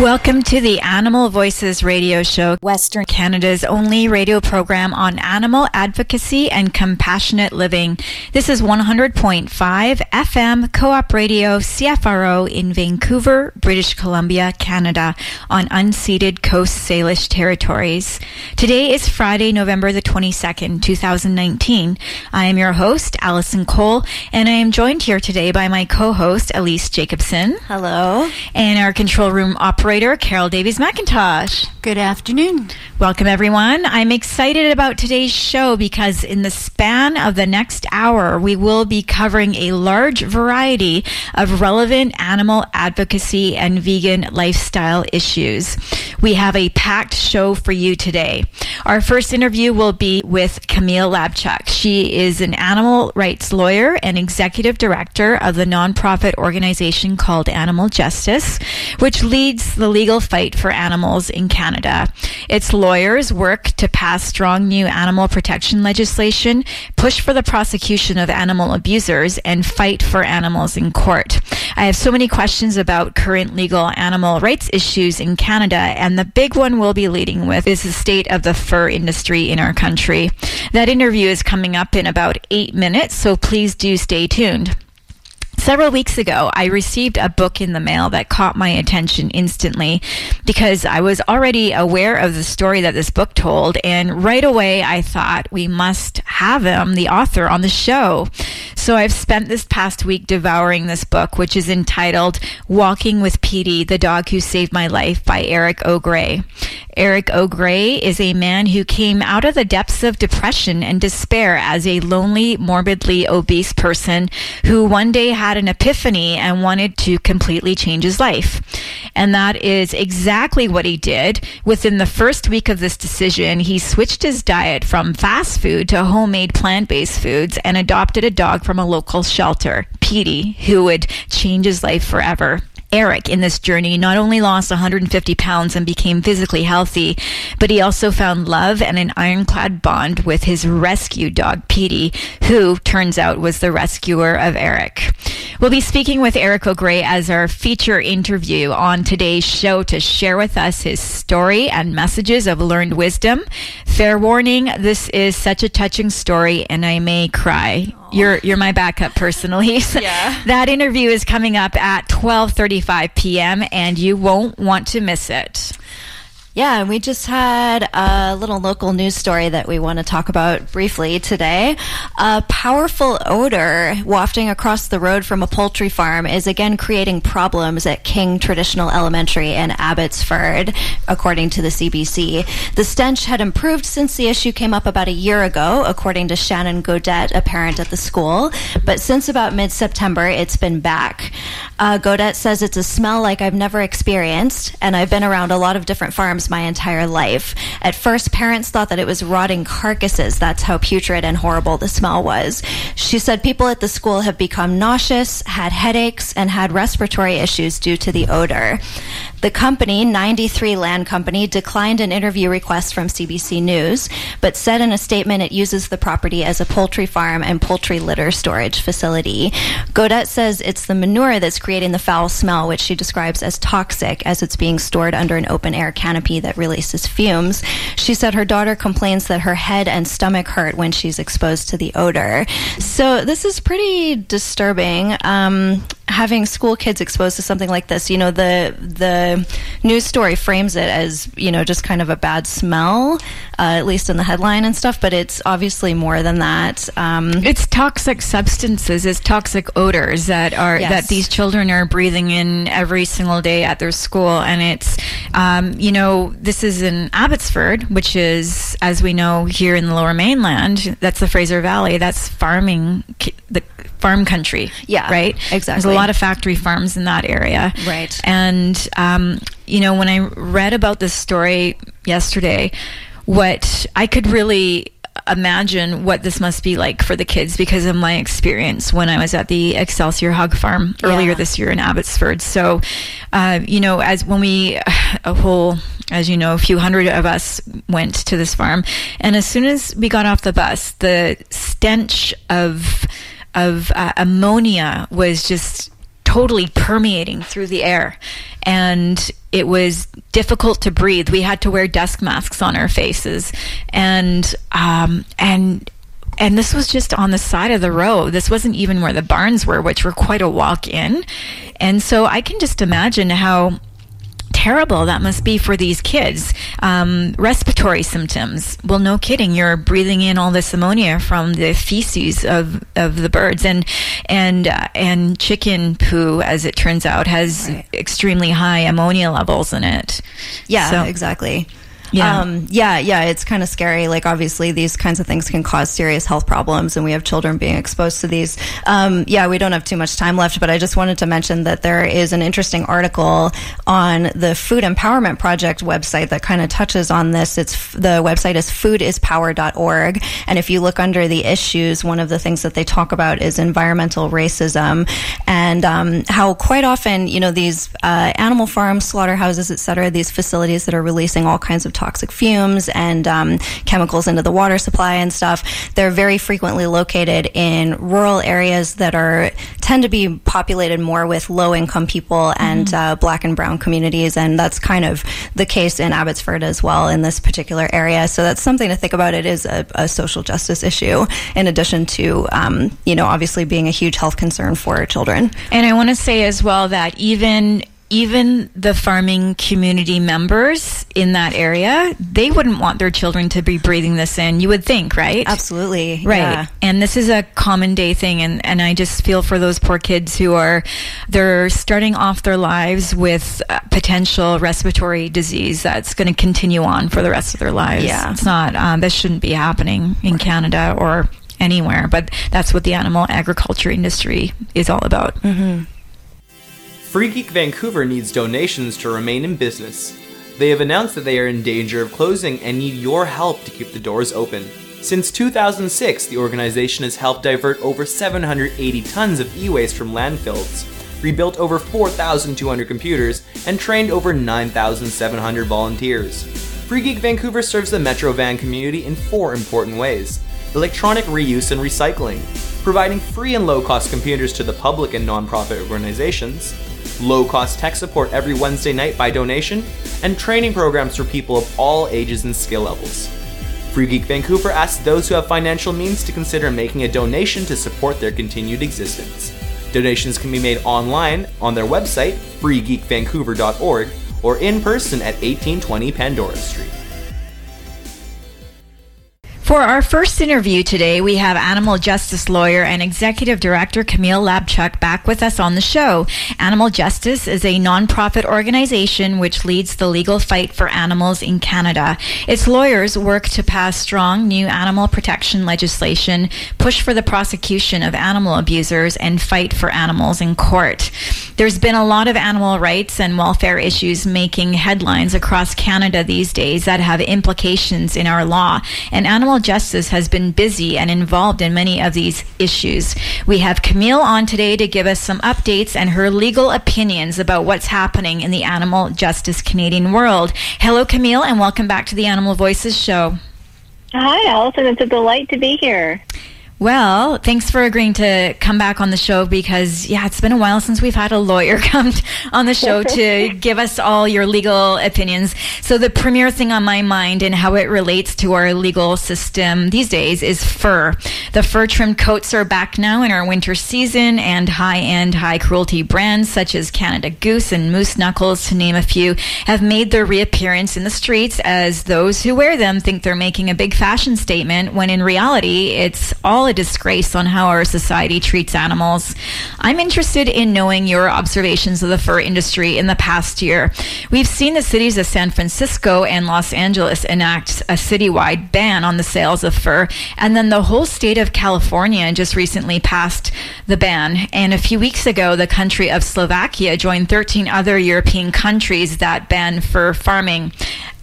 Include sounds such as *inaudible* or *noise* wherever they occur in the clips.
Welcome to the Animal Voices radio show, Western Canada's only radio program on animal advocacy and compassionate living. This is 100.5 FM Co-op Radio CFRO in Vancouver, British Columbia, Canada on unceded Coast Salish territories. Today is Friday, November the 22nd, 2019. I am your host, Allison Cole, and I am joined here today by my co-host, Elise Jacobson. Hello. And our control room operator operator, Carol Davies McIntosh. Good afternoon. Welcome, everyone. I'm excited about today's show because in the span of the next hour, we will be covering a large variety of relevant animal advocacy and vegan lifestyle issues. We have a packed show for you today. Our first interview will be with Camille Labchuk. She is an animal rights lawyer and executive director of the nonprofit organization called Animal Justice, which leads the legal fight for animals in Canada. Its lawyers work to pass strong new animal protection legislation, push for the prosecution of animal abusers, and fight for animals in court. I have so many questions about current legal animal rights issues in Canada, and the big one we'll be leading with is the state of the fur industry in our country. That interview is coming up in about eight minutes, so please do stay tuned. Several weeks ago, I received a book in the mail that caught my attention instantly because I was already aware of the story that this book told. And right away, I thought we must have him, the author, on the show. So I've spent this past week devouring this book, which is entitled Walking with Petey, The Dog Who Saved My Life by Eric O'Grey. Eric O'Grey is a man who came out of the depths of depression and despair as a lonely, morbidly obese person who one day had an epiphany and wanted to completely change his life. And that is exactly what he did. Within the first week of this decision, he switched his diet from fast food to homemade plant based foods and adopted a dog from a local shelter, Petey, who would change his life forever. Eric in this journey not only lost 150 pounds and became physically healthy, but he also found love and an ironclad bond with his rescue dog, Petey, who turns out was the rescuer of Eric. We'll be speaking with Eric O'Grey as our feature interview on today's show to share with us his story and messages of learned wisdom. Fair warning, this is such a touching story and I may cry. You're you're my backup personally. *laughs* Yeah. that interview is coming up at 12:35 p.m. and you won't want to miss it. Yeah, and we just had a little local news story that we want to talk about briefly today. A powerful odor wafting across the road from a poultry farm is again creating problems at King Traditional Elementary in Abbotsford, according to the CBC. The stench had improved since the issue came up about a year ago, according to Shannon Godet, a parent at the school. But since about mid September, it's been back. Uh, Godet says it's a smell like I've never experienced, and I've been around a lot of different farms my entire life. At first, parents thought that it was rotting carcasses. That's how putrid and horrible the smell was. She said people at the school have become nauseous, had headaches, and had respiratory issues due to the odor. The company, 93 Land Company, declined an interview request from CBC News, but said in a statement it uses the property as a poultry farm and poultry litter storage facility. Godet says it's the manure that's creating the foul smell, which she describes as toxic as it's being stored under an open air canopy that releases fumes. She said her daughter complains that her head and stomach hurt when she's exposed to the odor. So this is pretty disturbing. Um, having school kids exposed to something like this, you know, the the news story frames it as you know just kind of a bad smell, uh, at least in the headline and stuff. But it's obviously more than that. Um, It's toxic substances, it's toxic odors that are Yes. that these children are breathing in every single day at their school, and it's um, you know this is in Abbotsford, which is as we know here in the Lower Mainland, that's the Fraser Valley, that's farming ki- the farm country. Yeah, Right? exactly. There's a lot of factory farms in that area. Right. And, um, you know, when I read about this story yesterday, what I could really imagine what this must be like for the kids because of my experience when I was at the Excelsior Hog Farm earlier Yeah. this year in Abbotsford. So, uh, you know, as when we, a whole, as you know, a few hundred of us went to this farm, and as soon as we got off the bus, the stench of of uh, ammonia was just totally permeating through the air. And it was difficult to breathe. We had to wear desk masks on our faces. And um, and and this was just on the side of the road this wasn't even where the barns were which were quite a walk in. And so i can just imagine how terrible that must be for these kids. Um, respiratory symptoms. Well, no kidding. You're breathing in all this ammonia from the feces of, of the birds, and and uh, and chicken poo, as it turns out, has extremely high ammonia levels in it. Yeah, So- exactly. Yeah. Um, yeah, yeah, it's kind of scary. Like, obviously, these kinds of things can cause serious health problems, and we have children being exposed to these. Um, yeah, we don't have too much time left, but I just wanted to mention that there is an interesting article on the Food Empowerment Project website that kind of touches on this. It's the website is foodispower.org, and if you look under the issues, one of the things that they talk about is environmental racism and um, how quite often, you know, these uh, animal farms, slaughterhouses, et cetera, these facilities that are releasing all kinds of toxic fumes and um, chemicals into the water supply and stuff, they're very frequently located in rural areas that are tend to be populated more with low income people and uh, black and brown communities, and that's kind of the case in Abbotsford as well in this particular area. So that's something to think about. It is a, a social justice issue, in addition to um, you know obviously being a huge health concern for children. And I want to say as well that even even the farming community members in that area, they wouldn't want their children to be breathing this in. You would think, right? Absolutely, Right. yeah. And this is a common day thing and, and I just feel for those poor kids who are they're starting off their lives with potential respiratory disease that's going to continue on for the rest of their lives. Yeah. It's not um, this shouldn't be happening in Canada or anywhere, but that's what the animal agriculture industry is all about. Free Geek Vancouver needs donations to remain in business. They have announced that they are in danger of closing and need your help to keep the doors open. Since 2006, the organization has helped divert over 780 tons of e waste from landfills, rebuilt over 4,200 computers, and trained over 9,700 volunteers. Free Geek Vancouver serves the Metro Van community in four important ways electronic reuse and recycling, providing free and low cost computers to the public and nonprofit organizations, low cost tech support every Wednesday night by donation, and training programs for people of all ages and skill levels. Free Geek Vancouver asks those who have financial means to consider making a donation to support their continued existence. Donations can be made online on their website, freegeekvancouver.org, or in person at 1820 Pandora Street. For our first interview today, we have animal justice lawyer and executive director Camille Labchuk back with us on the show. Animal Justice is a nonprofit organization which leads the legal fight for animals in Canada. Its lawyers work to pass strong new animal protection legislation, push for the prosecution of animal abusers, and fight for animals in court. There's been a lot of animal rights and welfare issues making headlines across Canada these days that have implications in our law, and animal justice has been busy and involved in many of these issues. We have Camille on today to give us some updates and her legal opinions about what's happening in the animal justice Canadian world. Hello, Camille, and welcome back to the Animal Voices show. Hi, Allison. It's a delight to be here. Well, thanks for agreeing to come back on the show because, yeah, it's been a while since we've had a lawyer *laughs* come on the show to *laughs* give us all your legal opinions. So, the premier thing on my mind and how it relates to our legal system these days is fur. The fur trimmed coats are back now in our winter season, and high end, high cruelty brands such as Canada Goose and Moose Knuckles, to name a few, have made their reappearance in the streets as those who wear them think they're making a big fashion statement when in reality, it's all overall a disgrace on how our society treats animals. I'm interested in knowing your observations of the fur industry in the past year. We've seen the cities of San Francisco and Los Angeles enact a citywide ban on the sales of fur, and then the whole state of California just recently passed the ban. And a few weeks ago, the country of Slovakia joined 13 other European countries that ban fur farming.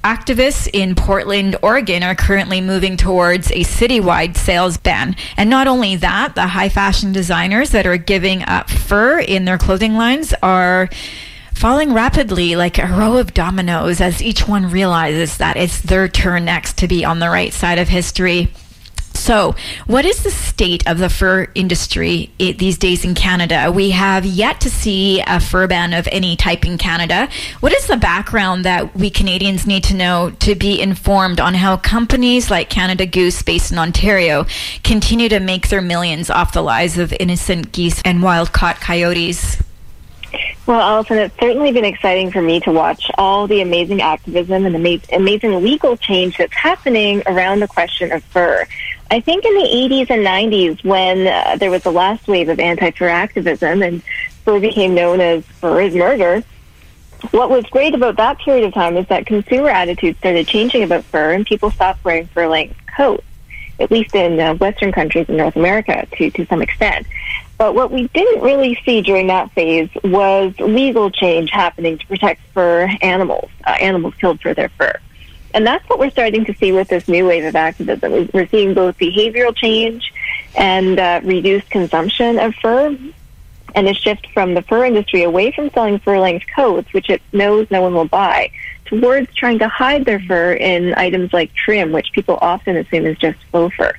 Activists in Portland, Oregon are currently moving towards a citywide sales ban. And not only that, the high fashion designers that are giving up fur in their clothing lines are falling rapidly like a row of dominoes as each one realizes that it's their turn next to be on the right side of history. So, what is the state of the fur industry these days in Canada? We have yet to see a fur ban of any type in Canada. What is the background that we Canadians need to know to be informed on how companies like Canada Goose, based in Ontario, continue to make their millions off the lives of innocent geese and wild caught coyotes? Well, Allison, it's certainly been exciting for me to watch all the amazing activism and amazing legal change that's happening around the question of fur. I think in the 80s and 90s, when uh, there was the last wave of anti-fur activism and fur became known as fur is murder, what was great about that period of time is that consumer attitudes started changing about fur and people stopped wearing fur-length coats, at least in uh, Western countries in North America to, to some extent. But what we didn't really see during that phase was legal change happening to protect fur animals, uh, animals killed for their fur. And that's what we're starting to see with this new wave of activism. We're seeing both behavioral change and uh, reduced consumption of fur and a shift from the fur industry away from selling fur-length coats, which it knows no one will buy, towards trying to hide their fur in items like trim, which people often assume is just faux fur.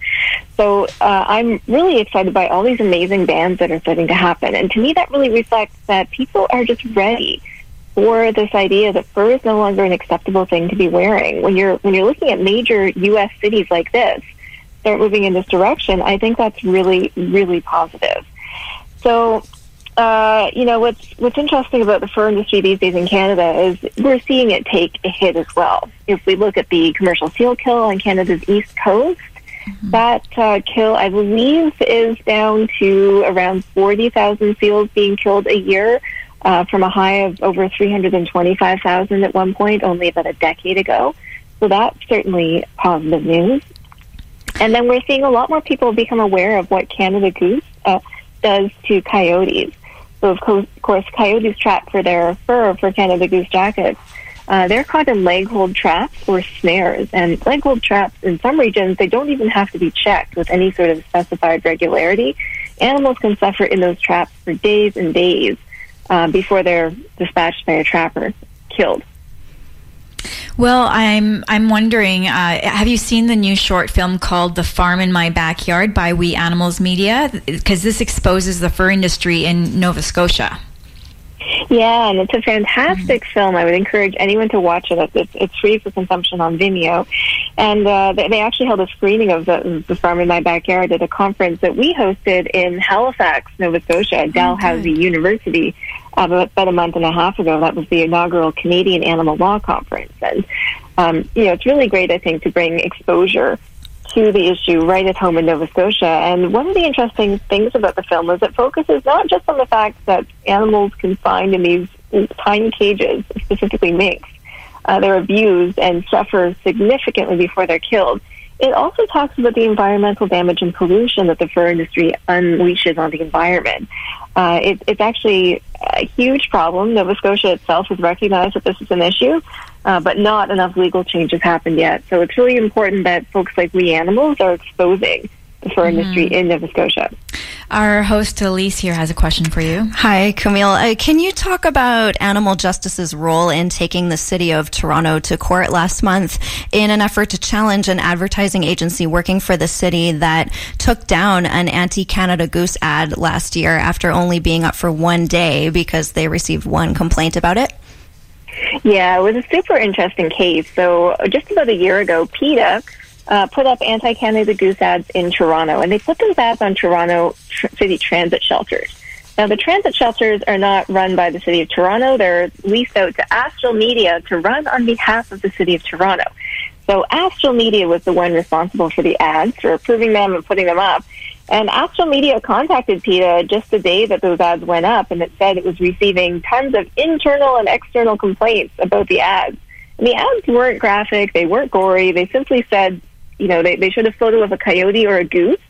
So uh, I'm really excited by all these amazing bans that are starting to happen. And to me, that really reflects that people are just ready for this idea that fur is no longer an acceptable thing to be wearing. When you're when you're looking at major U.S. cities like this start moving in this direction, I think that's really really positive. So. Uh, you know what's what's interesting about the fur industry these days in Canada is we're seeing it take a hit as well. If we look at the commercial seal kill on Canada's east coast, mm-hmm. that uh, kill I believe is down to around forty thousand seals being killed a year uh, from a high of over 325,000 at one point, only about a decade ago. So that's certainly positive news. And then we're seeing a lot more people become aware of what Canada Goose uh, does to coyotes. So, of course, coyotes trap for their fur for Canada Goose jackets. Uh, they're caught in leg hold traps or snares. And leg hold traps, in some regions, they don't even have to be checked with any sort of specified regularity. Animals can suffer in those traps for days and days uh, before they're dispatched by a trapper, killed. Well, I'm I'm wondering. Uh, have you seen the new short film called "The Farm in My Backyard" by We Animals Media? Because this exposes the fur industry in Nova Scotia. Yeah, and it's a fantastic mm-hmm. film. I would encourage anyone to watch it. It's, it's free for consumption on Vimeo. And uh, they, they actually held a screening of the, the Farm in My Backyard at a conference that we hosted in Halifax, Nova Scotia, at Dalhousie okay. University uh, about a month and a half ago. That was the inaugural Canadian Animal Law Conference. And, um, you know, it's really great, I think, to bring exposure to the issue right at home in Nova Scotia. And one of the interesting things about the film is it focuses not just on the fact that animals confined in these tiny cages, specifically minks, uh, they're abused and suffer significantly before they're killed. It also talks about the environmental damage and pollution that the fur industry unleashes on the environment. Uh, it, it's actually a huge problem. Nova Scotia itself has recognized that this is an issue, uh, but not enough legal changes happened yet. So it's really important that folks like We Animals are exposing the fur mm-hmm. industry in Nova Scotia. Our host Elise here has a question for you. Hi, Camille. Uh, can you talk about Animal Justice's role in taking the city of Toronto to court last month in an effort to challenge an advertising agency working for the city that took down an anti-Canada Goose ad last year after only being up for one day because they received one complaint about it? Yeah, it was a super interesting case. So just about a year ago, PETA uh, put up anti-Canada Goose ads in Toronto, and they put those ads on Toronto tr- city transit shelters. Now, the transit shelters are not run by the City of Toronto. They're leased out to Astral Media to run on behalf of the City of Toronto. So Astral Media was the one responsible for the ads, for approving them and putting them up. And Astral Media contacted PETA just the day that those ads went up, and it said it was receiving tons of internal and external complaints about the ads. And the ads weren't graphic, they weren't gory, they simply said, you know, they, they showed a photo of a coyote or a goose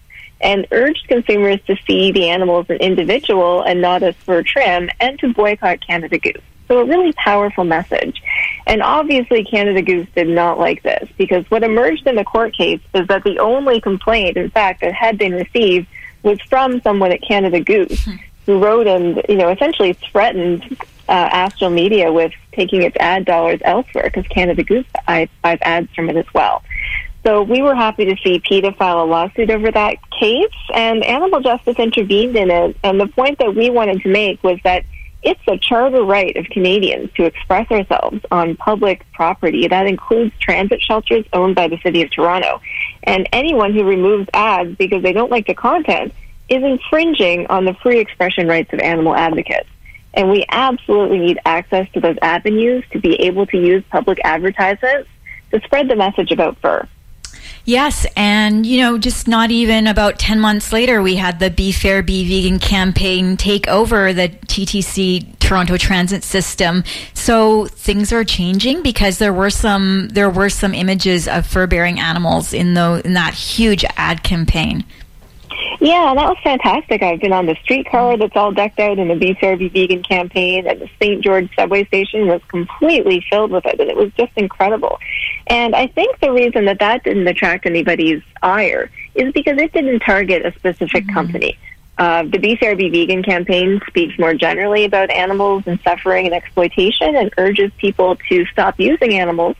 and urged consumers to see the animal as an individual and not as fur trim and to boycott Canada Goose. So a really powerful message. And obviously Canada Goose did not like this because what emerged in the court case is that the only complaint, in fact, that had been received was from someone at Canada Goose who wrote and, you know, essentially threatened uh, Astral Media with taking its ad dollars elsewhere because Canada Goose buys ads from it as well. So we were happy to see PETA file a lawsuit over that case, and Animal Justice intervened in it. And the point that we wanted to make was that it's a charter right of Canadians to express ourselves on public property. That includes transit shelters owned by the City of Toronto. And anyone who removes ads because they don't like the content is infringing on the free expression rights of animal advocates. And we absolutely need access to those avenues to be able to use public advertisements to spread the message about fur. Yes, and you know, just not even about 10 months later, we had the Be Fair, Be Vegan campaign take over the TTC Toronto Transit System. So things are changing because there were some there were some images of fur-bearing animals in the in that huge ad campaign. Yeah, that was fantastic. I've been on the streetcar that's all decked out in the Be Fair, Vegan campaign, and the St. George subway station was completely filled with it, and it was just incredible. And I think the reason that that didn't attract anybody's ire is because it didn't target a specific mm-hmm. company. Uh, the Be Fair, Vegan campaign speaks more generally about animals and suffering and exploitation and urges people to stop using animals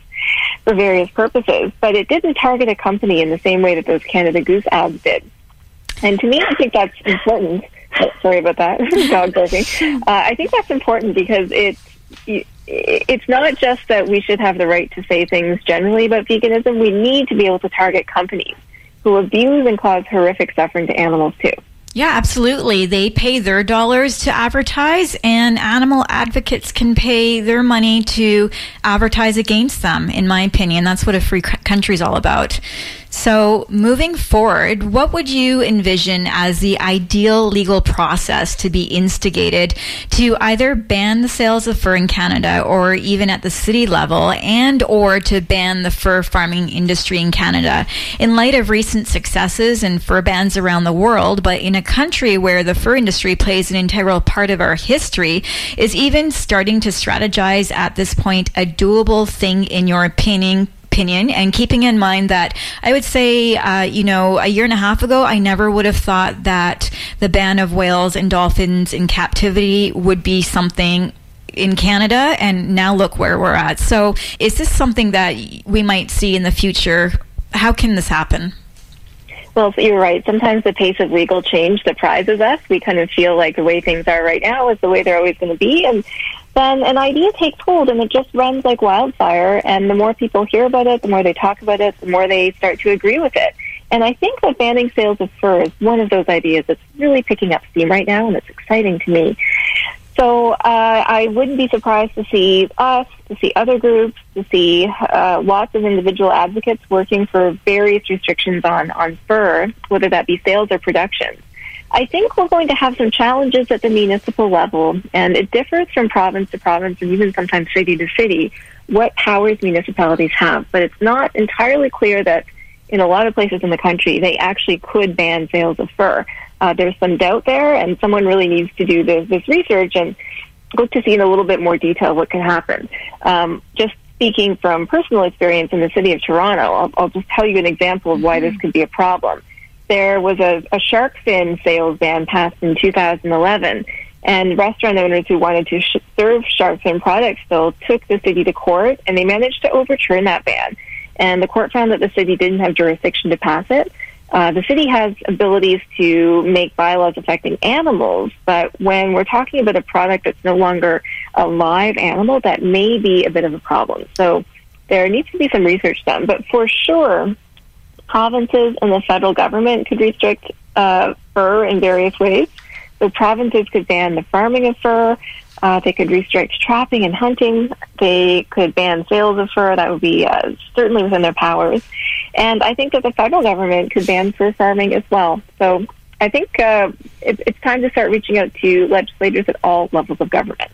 for various purposes, but it didn't target a company in the same way that those Canada Goose ads did. And to me, I think that's important. Oh, sorry about that, *laughs* dog barking. Uh, I think that's important because it's it's not just that we should have the right to say things generally about veganism. We need to be able to target companies who abuse and cause horrific suffering to animals too. Yeah, absolutely. They pay their dollars to advertise, and animal advocates can pay their money to advertise against them, in my opinion. That's what a free country is all about. So, moving forward, what would you envision as the ideal legal process to be instigated to either ban the sales of fur in Canada or even at the city level and or to ban the fur farming industry in Canada? In light of recent successes in fur bans around the world, but in a country where the fur industry plays an integral part of our history, is even starting to strategize at this point a doable thing in your opinion opinion and keeping in mind that I would say, uh, you know, a year and a half ago, I never would have thought that the ban of whales and dolphins in captivity would be something in Canada, and now look where we're at. So, is this something that we might see in the future? How can this happen? Well, you're right. Sometimes the pace of legal change surprises us. We kind of feel like the way things are right now is the way they're always going to be. And then an idea takes hold and it just runs like wildfire. And the more people hear about it, the more they talk about it, the more they start to agree with it. And I think that banning sales of fur is one of those ideas that's really picking up steam right now, and it's exciting to me. So uh, I wouldn't be surprised to see us, to see other groups, to see uh, lots of individual advocates working for various restrictions on, on fur, whether that be sales or production. I think we're going to have some challenges at the municipal level, and it differs from province to province and even sometimes city to city what powers municipalities have. But it's not entirely clear that in a lot of places in the country they actually could ban sales of fur. Uh, there's some doubt there, and someone really needs to do this, this research and look to see in a little bit more detail what can happen. Um, just speaking from personal experience in the city of Toronto, I'll, I'll just tell you an example of why this mm-hmm. could be a problem there was a, a shark fin sales ban passed in 2011, and restaurant owners who wanted to sh- serve shark fin products still took the city to court, and they managed to overturn that ban. And the court found that the city didn't have jurisdiction to pass it. Uh, the city has abilities to make bylaws affecting animals, but when we're talking about a product that's no longer a live animal, that may be a bit of a problem. So there needs to be some research done. But for sure, provinces and the federal government could restrict uh, fur in various ways. So provinces could ban the farming of fur. Uh, they could restrict trapping and hunting. They could ban sales of fur. That would be uh, certainly within their powers. And I think that the federal government could ban fur farming as well. So I think uh, it, it's time to start reaching out to legislators at all levels of government.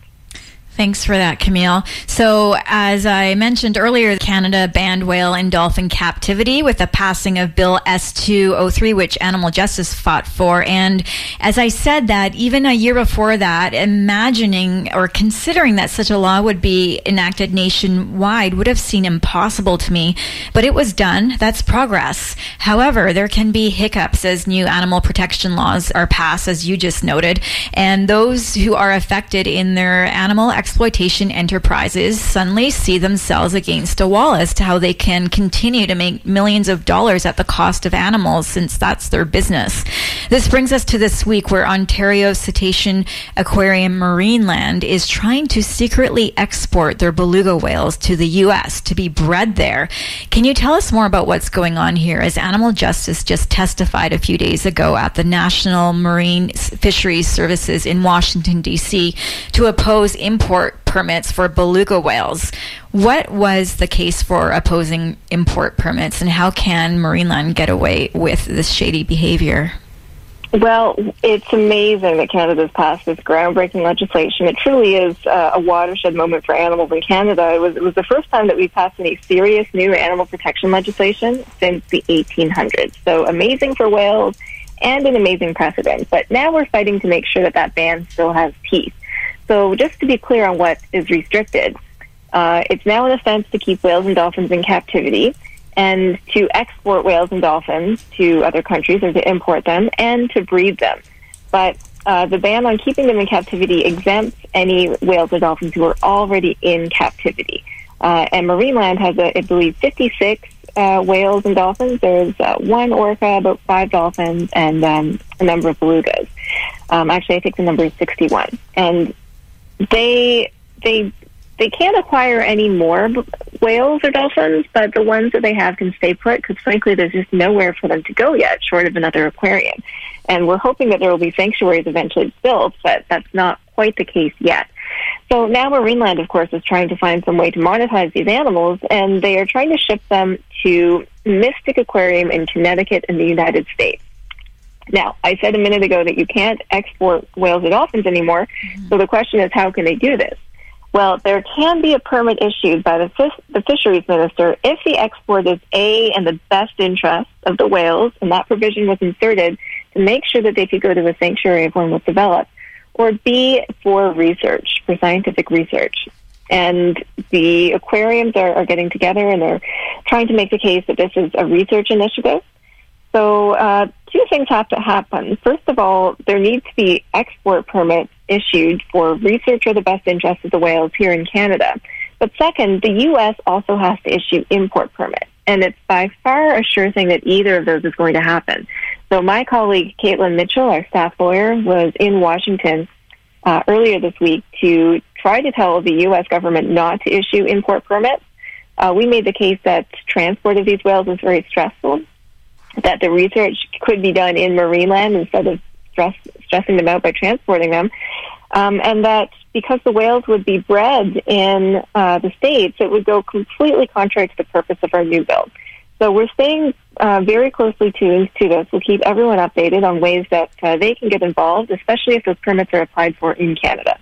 Thanks for that, Camille. So, as I mentioned earlier, Canada banned whale and dolphin captivity with the passing of Bill S203, which Animal Justice fought for. And as I said that, even a year before that, imagining or considering that such a law would be enacted nationwide would have seemed impossible to me. But it was done. That's progress. However, there can be hiccups as new animal protection laws are passed, as you just noted. And those who are affected in their animal exploitation enterprises suddenly see themselves against a wall as to how they can continue to make millions of dollars at the cost of animals since that's their business. This brings us to this week where Ontario Cetacean Aquarium Marineland is trying to secretly export their beluga whales to the U.S. to be bred there. Can you tell us more about what's going on here as Animal Justice just testified a few days ago at the National Marine Fisheries Services in Washington, D.C. to oppose import permits for beluga whales. What was the case for opposing import permits, and how can Marineland get away with this shady behavior? Well, it's amazing that Canada's passed this groundbreaking legislation. It truly is uh, a watershed moment for animals in Canada. It was, it was the first time that we passed any serious new animal protection legislation since the 1800s. So amazing for whales and an amazing precedent. But now we're fighting to make sure that that ban still has teeth. So just to be clear on what is restricted, uh, it's now an offense to keep whales and dolphins in captivity and to export whales and dolphins to other countries or to import them and to breed them. But uh, the ban on keeping them in captivity exempts any whales or dolphins who are already in captivity. Uh, and Marineland has, I believe, 56 uh, whales and dolphins. There's uh, one orca, about five dolphins, and um, a number of belugas. Um, actually, I think the number is 61. And they they they can't acquire any more whales or dolphins, but the ones that they have can stay put because, frankly, there's just nowhere for them to go yet, short of another aquarium. And we're hoping that there will be sanctuaries eventually built, but that's not quite the case yet. So now Marineland, of course, is trying to find some way to monetize these animals, and they are trying to ship them to Mystic Aquarium in Connecticut in the United States. Now, I said a minute ago that you can't export whales or dolphins anymore. Mm-hmm. So the question is, how can they do this? Well, there can be a permit issued by the, fish, the fisheries minister if the export is A in the best interest of the whales, and that provision was inserted to make sure that they could go to a sanctuary if one was developed, or B for research, for scientific research. And the aquariums are, are getting together and they're trying to make the case that this is a research initiative so, uh, two things have to happen. First of all, there needs to be export permits issued for research or the best interest of the whales here in Canada. But second, the U.S. also has to issue import permits. And it's by far a sure thing that either of those is going to happen. So, my colleague Kaitlyn Mitchell, our staff lawyer, was in Washington uh, earlier this week to try to tell the U.S. government not to issue import permits. Uh, we made the case that transport of these whales is very stressful that the research could be done in Marineland instead of stress, stressing them out by transporting them. Um, and that because the whales would be bred in uh, the States, it would go completely contrary to the purpose of our new bill. So we're staying uh, very closely tuned to this. We'll keep everyone updated on ways that uh, they can get involved, especially if those permits are applied for in Canada.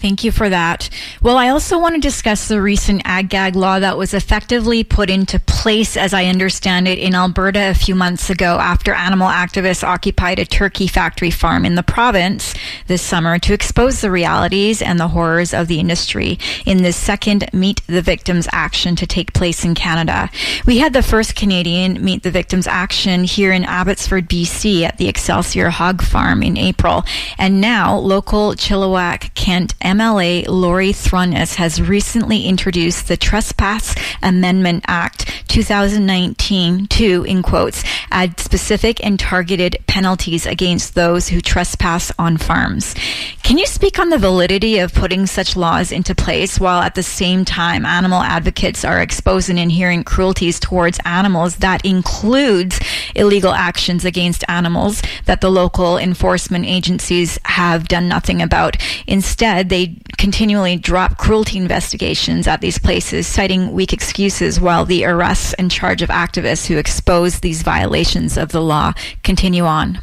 Thank you for that. Well, I also want to discuss the recent ag gag law that was effectively put into place, as I understand it, in Alberta a few months ago after animal activists occupied a turkey factory farm in the province this summer to expose the realities and the horrors of the industry in this second Meet the Victims action to take place in Canada. We had the first Canadian Meet the Victims action here in Abbotsford, BC at the Excelsior Hog Farm in April. And now local Chilliwack, Kent, MLA Laurie Throness has recently introduced the Trespass Amendment Act 2019 to, in quotes, add specific and targeted penalties against those who trespass on farms. Can you speak on the validity of putting such laws into place while at the same time animal advocates are exposing inherent cruelties towards animals that includes illegal actions against animals that the local enforcement agencies have done nothing about? Instead, they they continually drop cruelty investigations at these places, citing weak excuses while the arrests and charge of activists who expose these violations of the law continue on.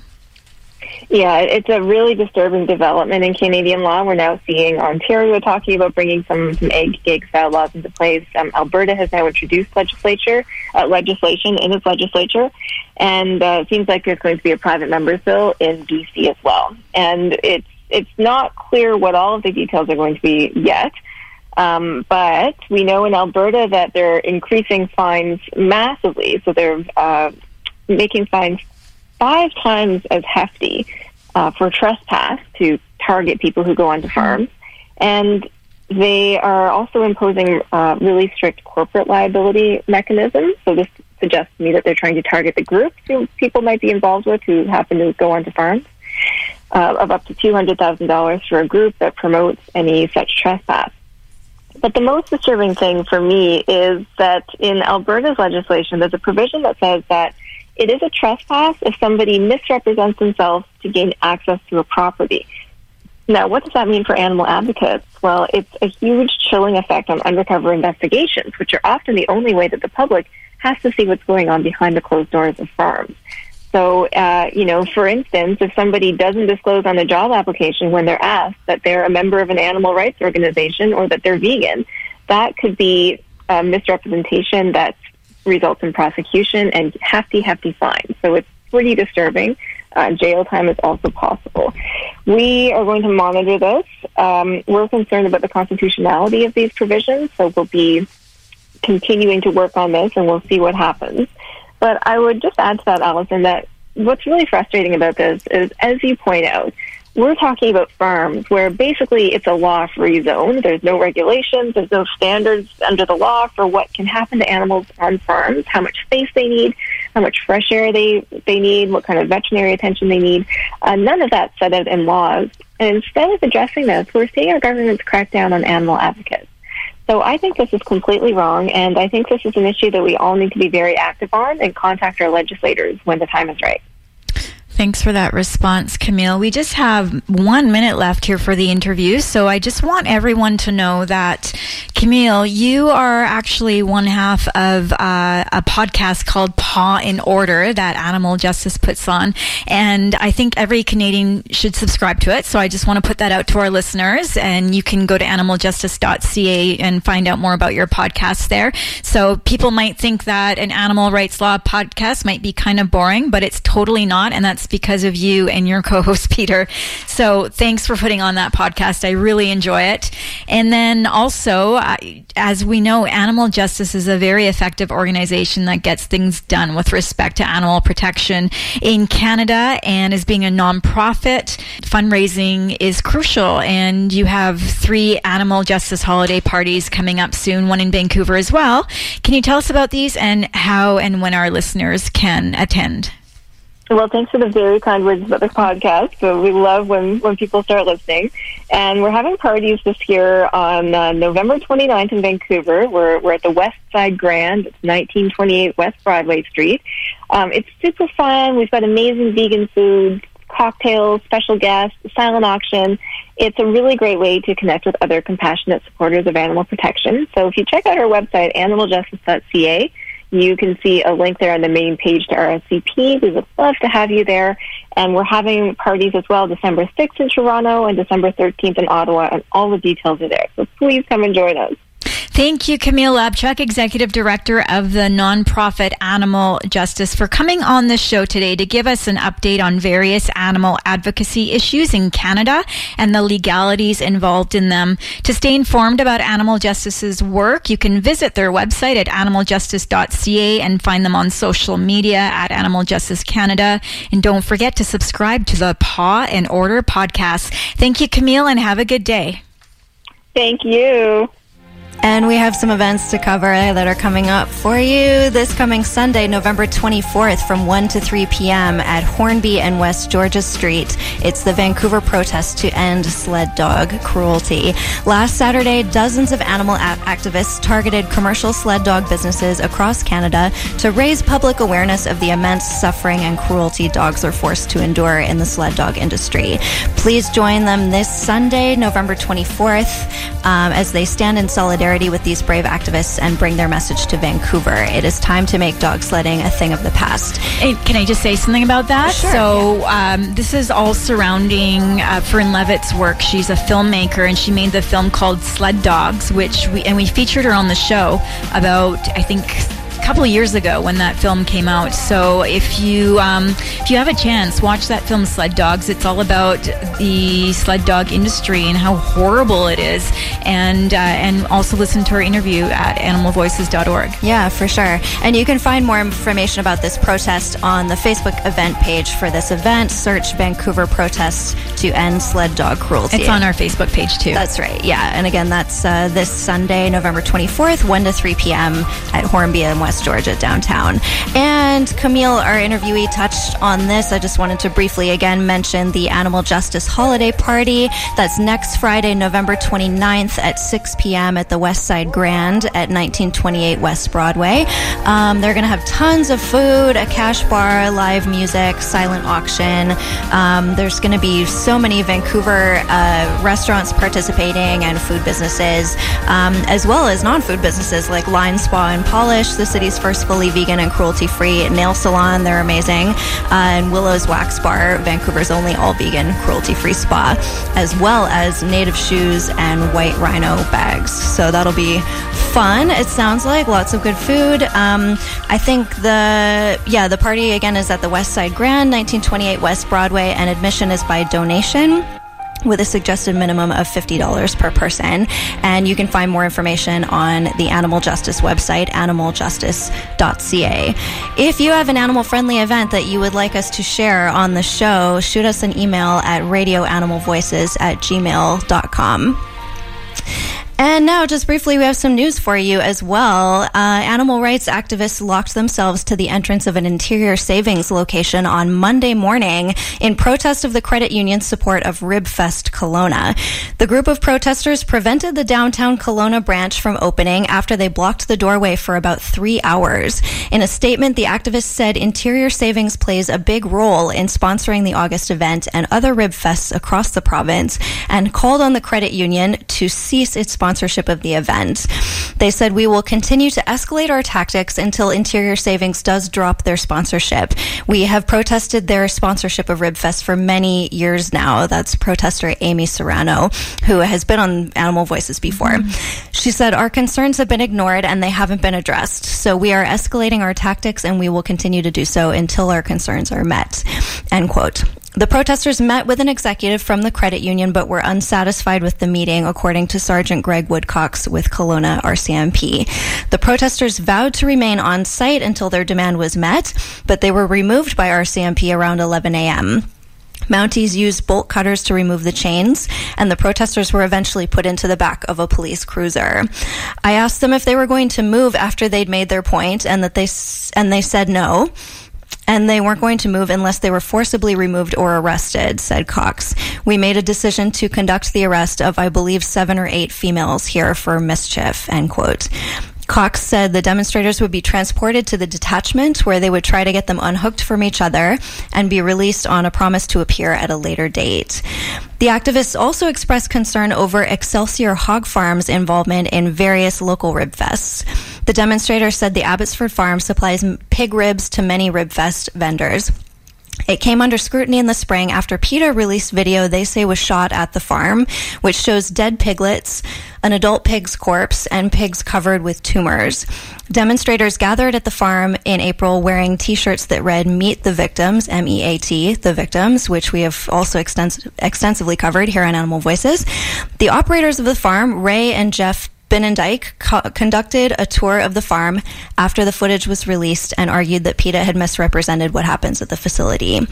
Yeah, it's a really disturbing development in Canadian law. We're now seeing Ontario talking about bringing some, some ag gag style laws into place. Um, Alberta has now introduced legislature uh, legislation in its legislature, and uh, it seems like there's going to be a private members bill in BC as well. And it's it's not clear what all of the details are going to be yet. Um, but we know in Alberta that they're increasing fines massively. So they're uh, making fines five times as hefty uh, for trespass to target people who go onto farms. And they are also imposing uh, really strict corporate liability mechanisms. So this suggests to me that they're trying to target the groups who people might be involved with who happen to go onto farms. Uh, of up to $200,000 for a group that promotes any such trespass. But the most disturbing thing for me is that in Alberta's legislation, there's a provision that says that it is a trespass if somebody misrepresents themselves to gain access to a property. Now, what does that mean for animal advocates? Well, it's a huge chilling effect on undercover investigations, which are often the only way that the public has to see what's going on behind the closed doors of farms. So, uh, you know, for instance, if somebody doesn't disclose on a job application when they're asked that they're a member of an animal rights organization or that they're vegan, that could be a misrepresentation that results in prosecution and hefty, hefty fines. So it's pretty disturbing. Uh, jail time is also possible. We are going to monitor this. Um, we're concerned about the constitutionality of these provisions, so we'll be continuing to work on this and we'll see what happens. But I would just add to that, Allison, that what's really frustrating about this is, as you point out, we're talking about farms where basically it's a law free zone. There's no regulations, there's no standards under the law for what can happen to animals on farms, how much space they need, how much fresh air they, they need, what kind of veterinary attention they need. Uh, none of that's set out in laws. And instead of addressing this, we're seeing our governments crack down on animal advocates. So I think this is completely wrong, and I think this is an issue that we all need to be very active on and contact our legislators when the time is right. Thanks for that response, Camille. We just have one minute left here for the interview, so I just want everyone to know that, Camille, you are actually one half of uh, a podcast called Paw and Order that Animal Justice puts on, and I think every Canadian should subscribe to it. So I just want to put that out to our listeners, and you can go to animaljustice.ca and find out more about your podcast there. So people might think that an animal rights law podcast might be kind of boring, but it's totally not, and that's because of you and your co-host *laughs* Peter. So thanks for putting on that podcast. I really enjoy it. And then also, as we know, Animal Justice is a very effective organization that gets things done with respect to animal protection in Canada and as being a nonprofit, fundraising is crucial. And you have three animal justice holiday parties coming up soon, one in Vancouver as well. Can you tell us about these and how and when our listeners can attend? Well, thanks for the very kind words about the podcast. So we love when, when people start listening. And we're having parties this year on uh, November 29th in Vancouver. We're, we're at the West Side Grand. It's 1928 West Broadway Street. Um, it's super fun. We've got amazing vegan food, cocktails, special guests, silent auction. It's a really great way to connect with other compassionate supporters of animal protection. So if you check out our website, animaljustice.ca, you can see a link there on the main page to RSVP. We would love to have you there. And we're having parties as well December 6th in Toronto and December 13th in Ottawa, and all the details are there. So please come and join us. Thank you, Camille Labchuk, Executive Director of the nonprofit Animal Justice, for coming on the show today to give us an update on various animal advocacy issues in Canada and the legalities involved in them. To stay informed about Animal Justice's work, you can visit their website at animaljustice.ca and find them on social media at Animal Justice Canada. And don't forget to subscribe to the Paw and Order podcast. Thank you, Camille, and have a good day. Thank you. And we have some events to cover that are coming up for you this coming Sunday, November 24th from 1 to 3 p.m. at Hornby and West Georgia Street. It's the Vancouver protest to end sled dog cruelty. Last Saturday, dozens of animal activists targeted commercial sled dog businesses across Canada to raise public awareness of the immense suffering and cruelty dogs are forced to endure in the sled dog industry. Please join them this Sunday, November 24th, um, as they stand in solidarity solidarity with these brave activists and bring their message to Vancouver. It is time to make dog sledding a thing of the past. Hey, can I just say something about that? Sure, so um, this is all surrounding uh, Fern Levitt's work. She's a filmmaker, and she made the film called Sled Dogs, which we and we featured her on the show about I think couple of years ago when that film came out. So if you um, if you have a chance, watch that film Sled Dogs. It's all about the sled dog industry and how horrible it is, and uh, and also listen to our interview at animalvoices.org. Yeah, for sure. And you can find more information about this protest on the Facebook event page for this event. Search Vancouver protests to end sled dog cruelty. It's on our Facebook page too. That's right. Yeah, and again, that's uh, this Sunday, November 24th, 1 to 3 p.m. at Hornby and West Georgia downtown. And Camille, our interviewee, touched on this. I just wanted to briefly again mention the Animal Justice Holiday Party. That's next Friday, November 29th at 6 p.m. at the West Side Grand at 1928 West Broadway. Um, they're going to have tons of food, a cash bar, live music, silent auction. Um, there's going to be so many Vancouver uh, restaurants participating and food businesses, um, as well as non food businesses like Line Spa and Polish, the first fully vegan and cruelty free nail salon. They're amazing. Uh, and Willow's Wax Bar, Vancouver's only all vegan, cruelty free spa, as well as native shoes and white rhino bags. So that'll be fun. It sounds like lots of good food. Um, I think the, yeah, the party again is at the West Side Grand, 1928 West Broadway, and admission is by donation with a suggested minimum of $50 per person. And you can find more information on the Animal Justice website, animaljustice.ca. If you have an animal friendly event that you would like us to share on the show, shoot us an email at radioanimalvoices at gmail.com. And now, just briefly, we have some news for you as well. Uh, animal rights activists locked themselves to the entrance of an interior savings location on Monday morning in protest of the credit union's support of Ribfest Kelowna. The group of protesters prevented the downtown Kelowna branch from opening after they blocked the doorway for about three hours. In a statement, the activists said Interior Savings plays a big role in sponsoring the August event and other Ribfests across the province and called on the credit union to cease its sponsorship of the event. They said, We will continue to escalate our tactics until Interior Savings does drop their sponsorship. We have protested their sponsorship of Ribfest for many years now. That's protester Amy Soranno, who has been on Animal Voices before. She said, Our concerns have been ignored and they haven't been addressed. So we are escalating our tactics and we will continue to do so until our concerns are met. End quote. The protesters met with an executive from the credit union but were unsatisfied with the meeting, according to Sergeant Greg Woodcox with Kelowna RCMP. The protesters vowed to remain on site until their demand was met, but they were removed by RCMP around 11 a.m. Mounties used bolt cutters to remove the chains, and the protesters were eventually put into the back of a police cruiser. I asked them if they were going to move after they'd made their point, and that they and they said no and they weren't going to move unless they were forcibly removed or arrested, said Cox. We made a decision to conduct the arrest of, I believe, seven or eight females here for mischief, end quote. Cox said the demonstrators would be transported to the detachment where they would try to get them unhooked from each other and be released on a promise to appear at a later date. The activists also expressed concern over Excelsior Hog Farm's involvement in various local rib fests. The demonstrators said the Abbotsford Farm supplies pig ribs to many rib Ribfest vendors. It came under scrutiny in the spring after PETA released video they say was shot at the farm, which shows dead piglets, an adult pig's corpse, and pigs covered with tumors. Demonstrators gathered at the farm in April wearing t shirts that read Meet the Victims, M E A T, the victims, which we have also extens- extensively covered here on Animal Voices. The operators of the farm, Ray and Jeff Binnendyk co- conducted a tour of the farm after the footage was released and argued that PETA had misrepresented what happens at the facility.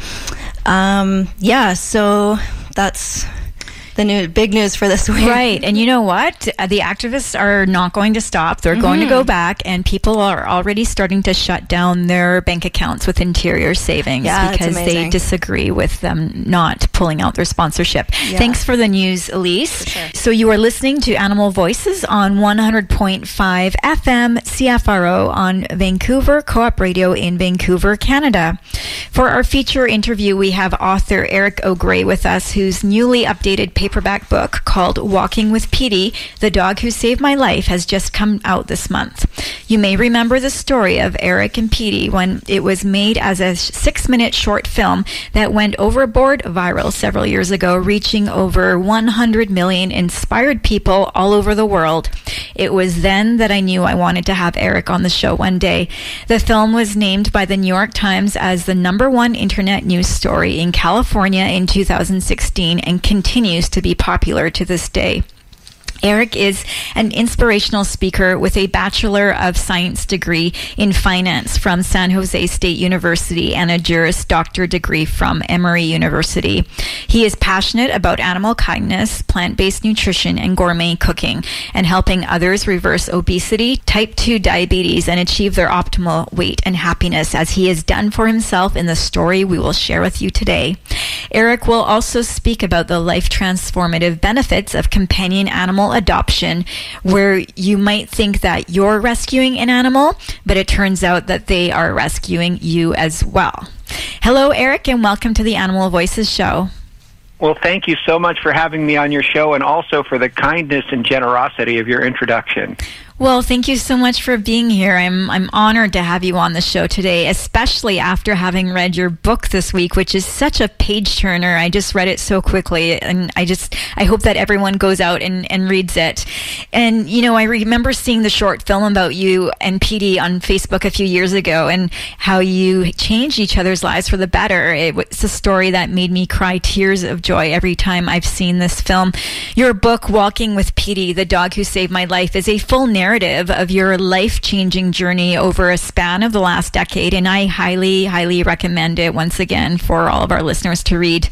Um, yeah, so that's the new big news for this week. Right. And you know what? Uh, the activists are not going to stop. They're mm-hmm. going to go mm-hmm. back and people are already starting to shut down their bank accounts with interior savings yeah, because they disagree with them not pulling out their sponsorship. Yeah. Thanks for the news, Elise. Sure. So you are listening to Animal Voices on 100.5 FM CFRO on Vancouver Co-op Radio in Vancouver, Canada. For our feature interview, we have author Eric O'Grey with us, whose newly updated paperback book called Walking with Petey, The Dog Who Saved My Life, has just come out this month. You may remember the story of Eric and Petey when it was made as a six minute short film that went overboard viral several years ago, reaching over 100 million inspired people all over the world. It was then that I knew I wanted to have Eric on the show one day. The film was named by the New York Times as the number one internet news story in California in 2016 and continues to be popular to this day. Eric is an inspirational speaker with a Bachelor of Science degree in finance from San Jose State University and a Juris Doctor degree from Emory University. He is passionate about animal kindness, plant based nutrition, and gourmet cooking, and helping others reverse obesity, type 2 diabetes, and achieve their optimal weight and happiness, as he has done for himself in the story we will share with you today. Eric will also speak about the life transformative benefits of companion animal adoption where you might think that you're rescuing an animal, but it turns out that they are rescuing you as well. Hello, Eric, and welcome to the Animal Voices Show. Well, thank you so much for having me on your show and also for the kindness and generosity of your introduction. Well, thank you so much for being here. I'm I'm honored to have you on the show today, especially after having read your book this week, which is such a page turner. I just read it so quickly and I just I hope that everyone goes out and, and reads it. And you know, I remember seeing the short film about you and Petey on Facebook a few years ago and how you changed each other's lives for the better. It was a story that made me cry tears of joy every time I've seen this film. Your book, Walking with Petey, The Dog Who Saved My Life, is a full narrative narrative of your life changing journey over a span of the last decade. And I highly, highly recommend it once again for all of our listeners to read.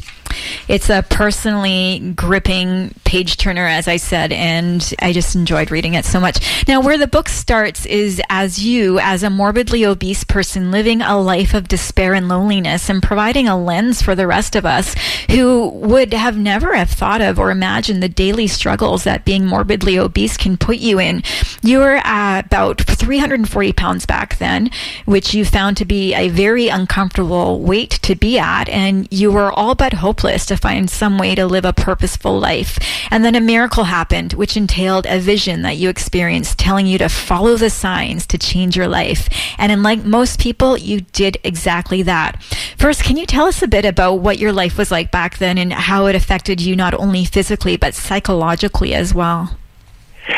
It's a personally gripping page turner, as I said, and I just enjoyed reading it so much. Now, where the book starts is as you, as a morbidly obese person, living a life of despair and loneliness and providing a lens for the rest of us who would have never have thought of or imagined the daily struggles that being morbidly obese can put you in. You were about 340 pounds back then, which you found to be a very uncomfortable weight to be at, and you were all but hopeless hopeless to find some way to live a purposeful life. And then a miracle happened, which entailed a vision that you experienced telling you to follow the signs to change your life. And unlike most people, you did exactly that. First, can you tell us a bit about what your life was like back then and how it affected you not only physically, but psychologically as well?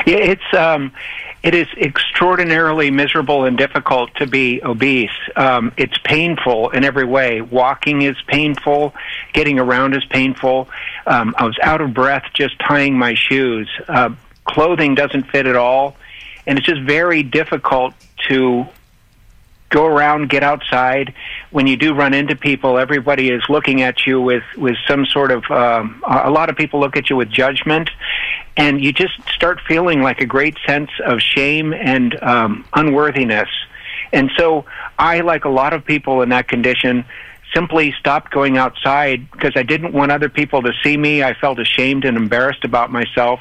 It's um, it is extraordinarily miserable and difficult to be obese. Um, it's painful in every way. Walking is painful. Getting around is painful. Um, I was out of breath just tying my shoes. Uh, clothing doesn't fit at all, and it's just very difficult to go around, get outside. When you do run into people, everybody is looking at you with with some sort of. Um, a lot of people look at you with judgment, and you just start feeling like a great sense of shame and um, unworthiness. And so, I, like a lot of people in that condition, simply stopped going outside because I didn't want other people to see me. I felt ashamed and embarrassed about myself,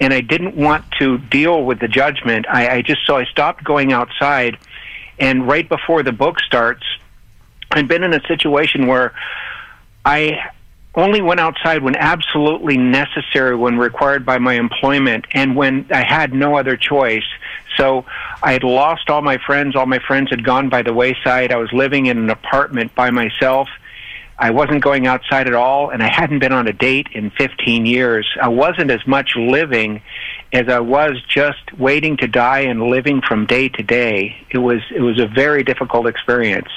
and I didn't want to deal with the judgment. I, I just so I stopped going outside, and right before the book starts, I'd been in a situation where I only went outside when absolutely necessary, when required by my employment, and when I had no other choice. So I had lost all my friends. All my friends had gone by the wayside. I was living in an apartment by myself. I wasn't going outside at all, and I hadn't been on a date in 15 years. I wasn't as much living as I was just waiting to die and living from day to day. It was it was a very difficult experience.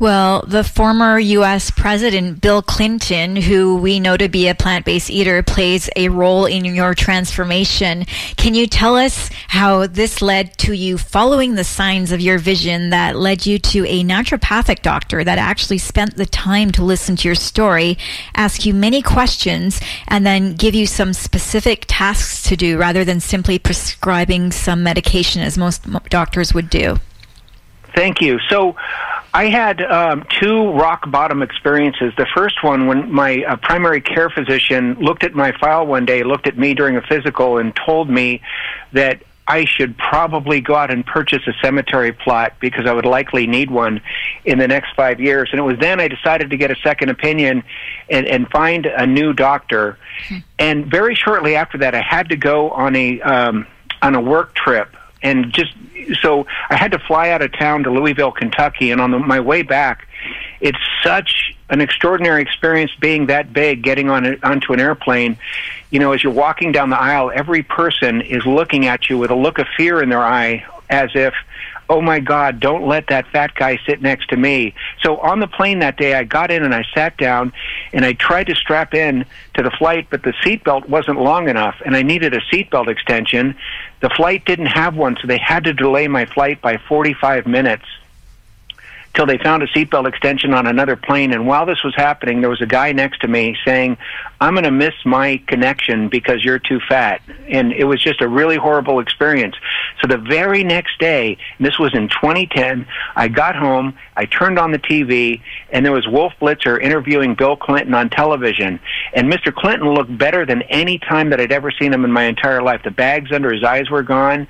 Well, the former U.S. President Bill Clinton, who we know to be a plant based eater, plays a role in your transformation. Can you tell us how this led to you following the signs of your vision that led you to a naturopathic doctor that actually spent the time to listen to your story, ask you many questions, and then give you some specific tasks to do rather than simply prescribing some medication as most doctors would do? Thank you. So, I had um, two rock bottom experiences. The first one, when my uh, primary care physician looked at my file one day, looked at me during a physical, and told me that I should probably go out and purchase a cemetery plot because I would likely need one in the next five years. And it was then I decided to get a second opinion and, and find a new doctor. And very shortly after that, I had to go on a um, on a work trip and just so I had to fly out of town to Louisville, Kentucky, and on the, my way back, it's such an extraordinary experience being that big, getting on a, onto an airplane. You know, as you're walking down the aisle, every person is looking at you with a look of fear in their eye, as if, oh my God, don't let that fat guy sit next to me. So on the plane that day, I got in and I sat down and I tried to strap in to the flight, but the seatbelt wasn't long enough and I needed a seatbelt extension. The flight didn't have one, so they had to delay my flight by 45 minutes till they found a seatbelt extension on another plane. And while this was happening, there was a guy next to me saying, I'm going to miss my connection because you're too fat. And it was just a really horrible experience. So the very next day, this was in 2010, I got home, I turned on the TV, and there was Wolf Blitzer interviewing Bill Clinton on television. And Mr. Clinton looked better than any time that I'd ever seen him in my entire life. The bags under his eyes were gone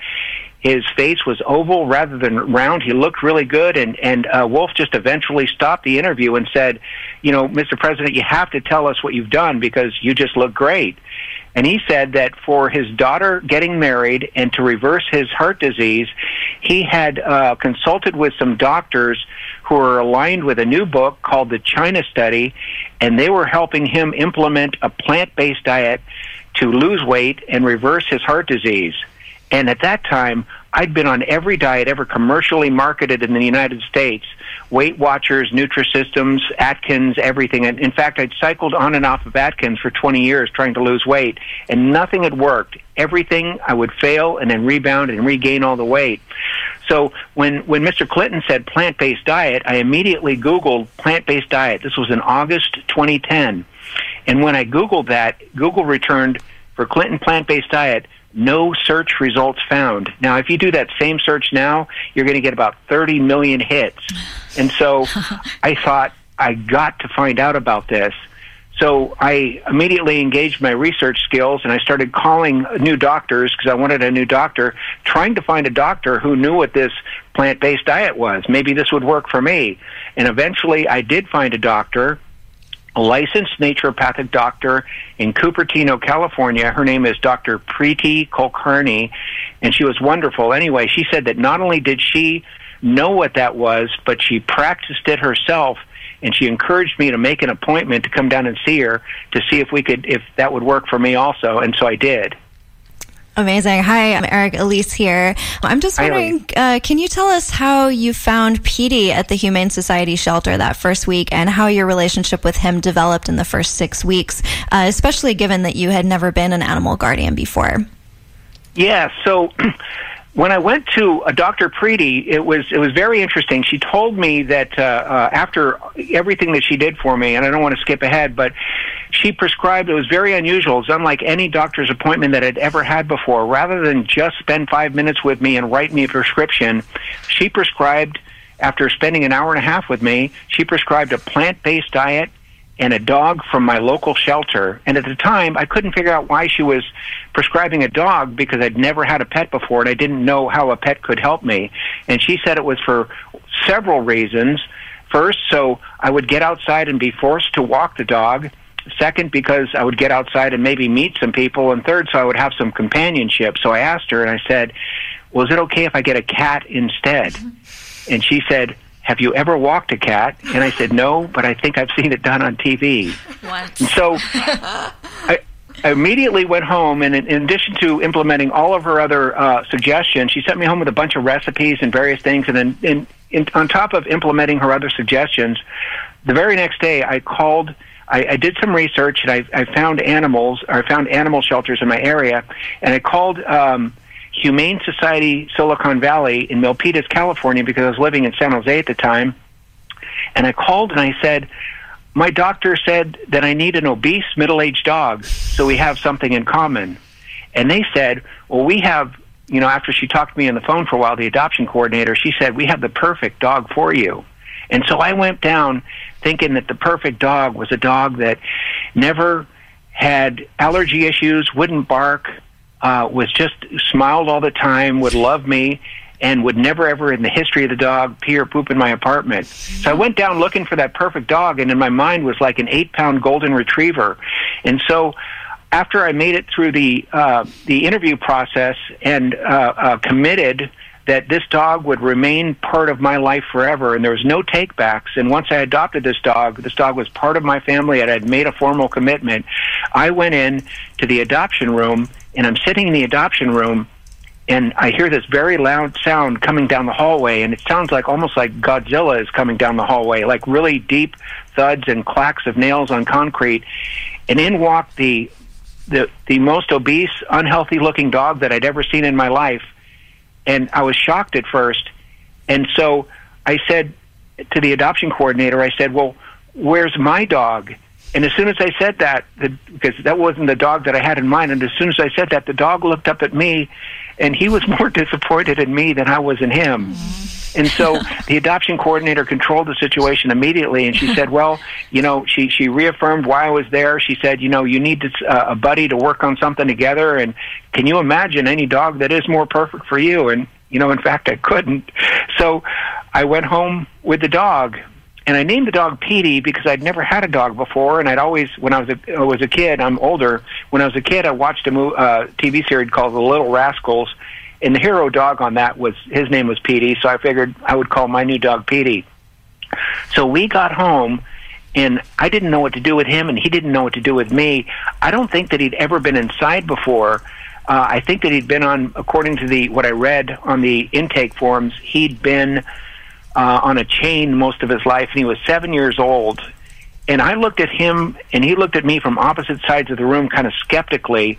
his face was oval rather than round. He looked really good, and and uh, Wolf just eventually stopped the interview and said, "You know, Mr. President, you have to tell us what you've done because you just look great." And he said that for his daughter getting married and to reverse his heart disease, he had uh, consulted with some doctors who are aligned with a new book called the China Study, and they were helping him implement a plant-based diet to lose weight and reverse his heart disease. And at that time, I'd been on every diet ever commercially marketed in the United States Weight Watchers, Nutrisystems, Atkins, everything. And in fact, I'd cycled on and off of Atkins for 20 years trying to lose weight, and nothing had worked. Everything I would fail and then rebound and regain all the weight. So when, when Mr. Clinton said plant based diet, I immediately Googled plant based diet. This was in August 2010. And when I Googled that, Google returned for Clinton plant based diet no search results found. Now, if you do that same search now, you're going to get about 30 million hits. And so *laughs* I thought, I got to find out about this. So I immediately engaged my research skills and I started calling new doctors because I wanted a new doctor, trying to find a doctor who knew what this plant based diet was. Maybe this would work for me. And eventually I did find a doctor a licensed naturopathic doctor in Cupertino, California. Her name is Dr. Preeti Kulkarni, and she was wonderful. Anyway, she said that not only did she know what that was, but she practiced it herself and she encouraged me to make an appointment to come down and see her to see if we could if that would work for me also and so I did. Amazing. Hi, I'm Eric Elise here. I'm just wondering, uh, can you tell us how you found Petey at the Humane Society shelter that first week and how your relationship with him developed in the first six weeks, uh, especially given that you had never been an animal guardian before? Yeah, so *clears throat* when I went to a Dr. Preeti, it was it was very interesting. She told me that uh, uh, after everything that she did for me, and I don't want to skip ahead, but she prescribed. It was very unusual. It's unlike any doctor's appointment that I'd ever had before. Rather than just spend five minutes with me and write me a prescription, she prescribed. After spending an hour and a half with me, she prescribed a plant-based diet and a dog from my local shelter. And at the time, I couldn't figure out why she was prescribing a dog because I'd never had a pet before and I didn't know how a pet could help me. And she said it was for several reasons. First, so I would get outside and be forced to walk the dog. Second, because I would get outside and maybe meet some people. And third, so I would have some companionship. So I asked her and I said, well, is it okay if I get a cat instead? And she said, have you ever walked a cat? And I said, no, but I think I've seen it done on TV. Once. And so I, I immediately went home, and in, in addition to implementing all of her other uh, suggestions, she sent me home with a bunch of recipes and various things. And then, in, in, on top of implementing her other suggestions, the very next day I called. I, I did some research, and I, I found animals, or I found animal shelters in my area, and I called um, Humane Society Silicon Valley in Milpitas, California, because I was living in San Jose at the time. And I called and I said, My doctor said that I need an obese middle aged dog so we have something in common. And they said, Well, we have, you know, after she talked to me on the phone for a while, the adoption coordinator, she said, We have the perfect dog for you. And so I went down thinking that the perfect dog was a dog that never had allergy issues, wouldn't bark, uh, was just smiled all the time, would love me, and would never ever in the history of the dog pee or poop in my apartment. So I went down looking for that perfect dog, and in my mind was like an eight pound golden retriever. And so after I made it through the uh, the interview process and uh, uh, committed that this dog would remain part of my life forever, and there was no takebacks. And once I adopted this dog, this dog was part of my family, and I had made a formal commitment. I went in to the adoption room, and I'm sitting in the adoption room, and I hear this very loud sound coming down the hallway, and it sounds like almost like Godzilla is coming down the hallway, like really deep thuds and clacks of nails on concrete. And in walked the the the most obese, unhealthy looking dog that I'd ever seen in my life and I was shocked at first. And so I said to the adoption coordinator, I said, "Well, where's my dog?" And as soon as I said that, the, because that wasn't the dog that I had in mind, and as soon as I said that, the dog looked up at me, and he was *laughs* more disappointed in me than I was in him. And so the adoption coordinator controlled the situation immediately, and she said, "Well, you know, she she reaffirmed why I was there. She said, you know, you need to, uh, a buddy to work on something together, and can you imagine any dog that is more perfect for you?" And you know, in fact, I couldn't. So I went home with the dog, and I named the dog Petey because I'd never had a dog before, and I'd always, when I was a, I was a kid, I'm older. When I was a kid, I watched a mo- uh, TV series called The Little Rascals and the hero dog on that was his name was Petey, so I figured I would call my new dog Petey. So we got home and I didn't know what to do with him and he didn't know what to do with me. I don't think that he'd ever been inside before. Uh, I think that he'd been on, according to the what I read on the intake forms, he'd been uh, on a chain most of his life, and he was seven years old. And I looked at him, and he looked at me from opposite sides of the room, kind of skeptically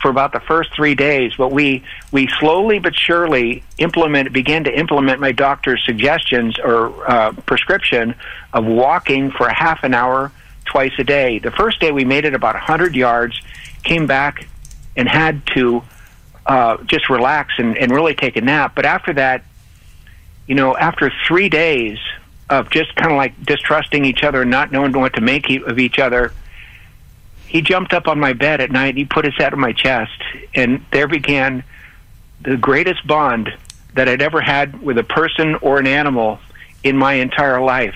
for about the first three days, but we we slowly but surely implement began to implement my doctor's suggestions or uh, prescription of walking for a half an hour twice a day. The first day we made it about 100 yards, came back and had to uh, just relax and, and really take a nap. But after that, you know, after three days of just kind of like distrusting each other and not knowing what to make of each other he jumped up on my bed at night and he put his head on my chest and there began the greatest bond that I'd ever had with a person or an animal in my entire life.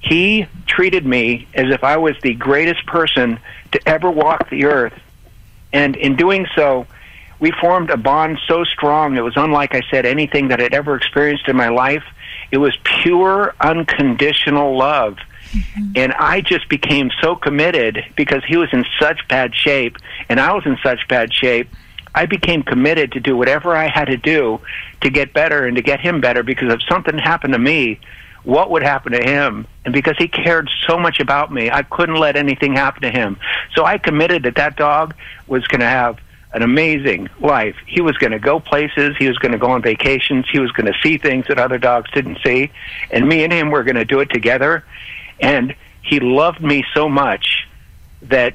He treated me as if I was the greatest person to ever walk the earth. And in doing so, we formed a bond so strong it was unlike I said anything that I'd ever experienced in my life. It was pure unconditional love Mm-hmm. And I just became so committed because he was in such bad shape and I was in such bad shape. I became committed to do whatever I had to do to get better and to get him better because if something happened to me, what would happen to him? And because he cared so much about me, I couldn't let anything happen to him. So I committed that that dog was going to have an amazing life. He was going to go places. He was going to go on vacations. He was going to see things that other dogs didn't see. And me and him were going to do it together. And he loved me so much that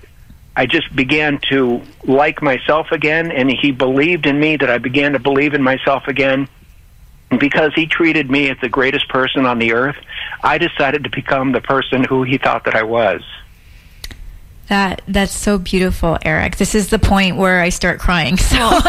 I just began to like myself again, and he believed in me that I began to believe in myself again. Because he treated me as the greatest person on the earth, I decided to become the person who he thought that I was. That that's so beautiful, Eric. This is the point where I start crying. So, *laughs*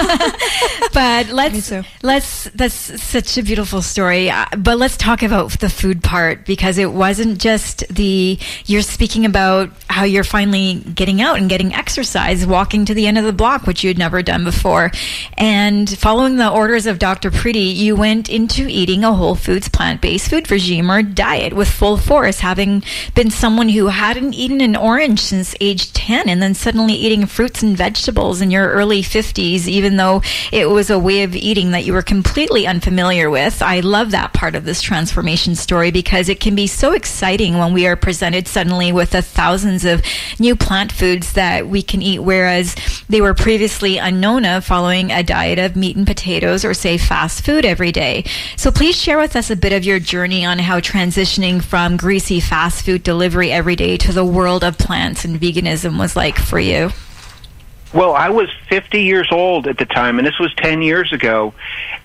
but *laughs* let's let's that's such a beautiful story. Uh, but let's talk about the food part because it wasn't just the you're speaking about how you're finally getting out and getting exercise, walking to the end of the block, which you had never done before, and following the orders of Dr. Preeti, you went into eating a whole foods plant based food regime or diet with full force, having been someone who hadn't eaten an orange since age age 10 and then suddenly eating fruits and vegetables in your early 50s, even though it was a way of eating that you were completely unfamiliar with. I love that part of this transformation story because it can be so exciting when we are presented suddenly with the thousands of new plant foods that we can eat, whereas they were previously unknown of following a diet of meat and potatoes or, say, fast food every day. So please share with us a bit of your journey on how transitioning from greasy fast food delivery every day to the world of plants and vegan veganism was like for you? Well, I was 50 years old at the time, and this was 10 years ago.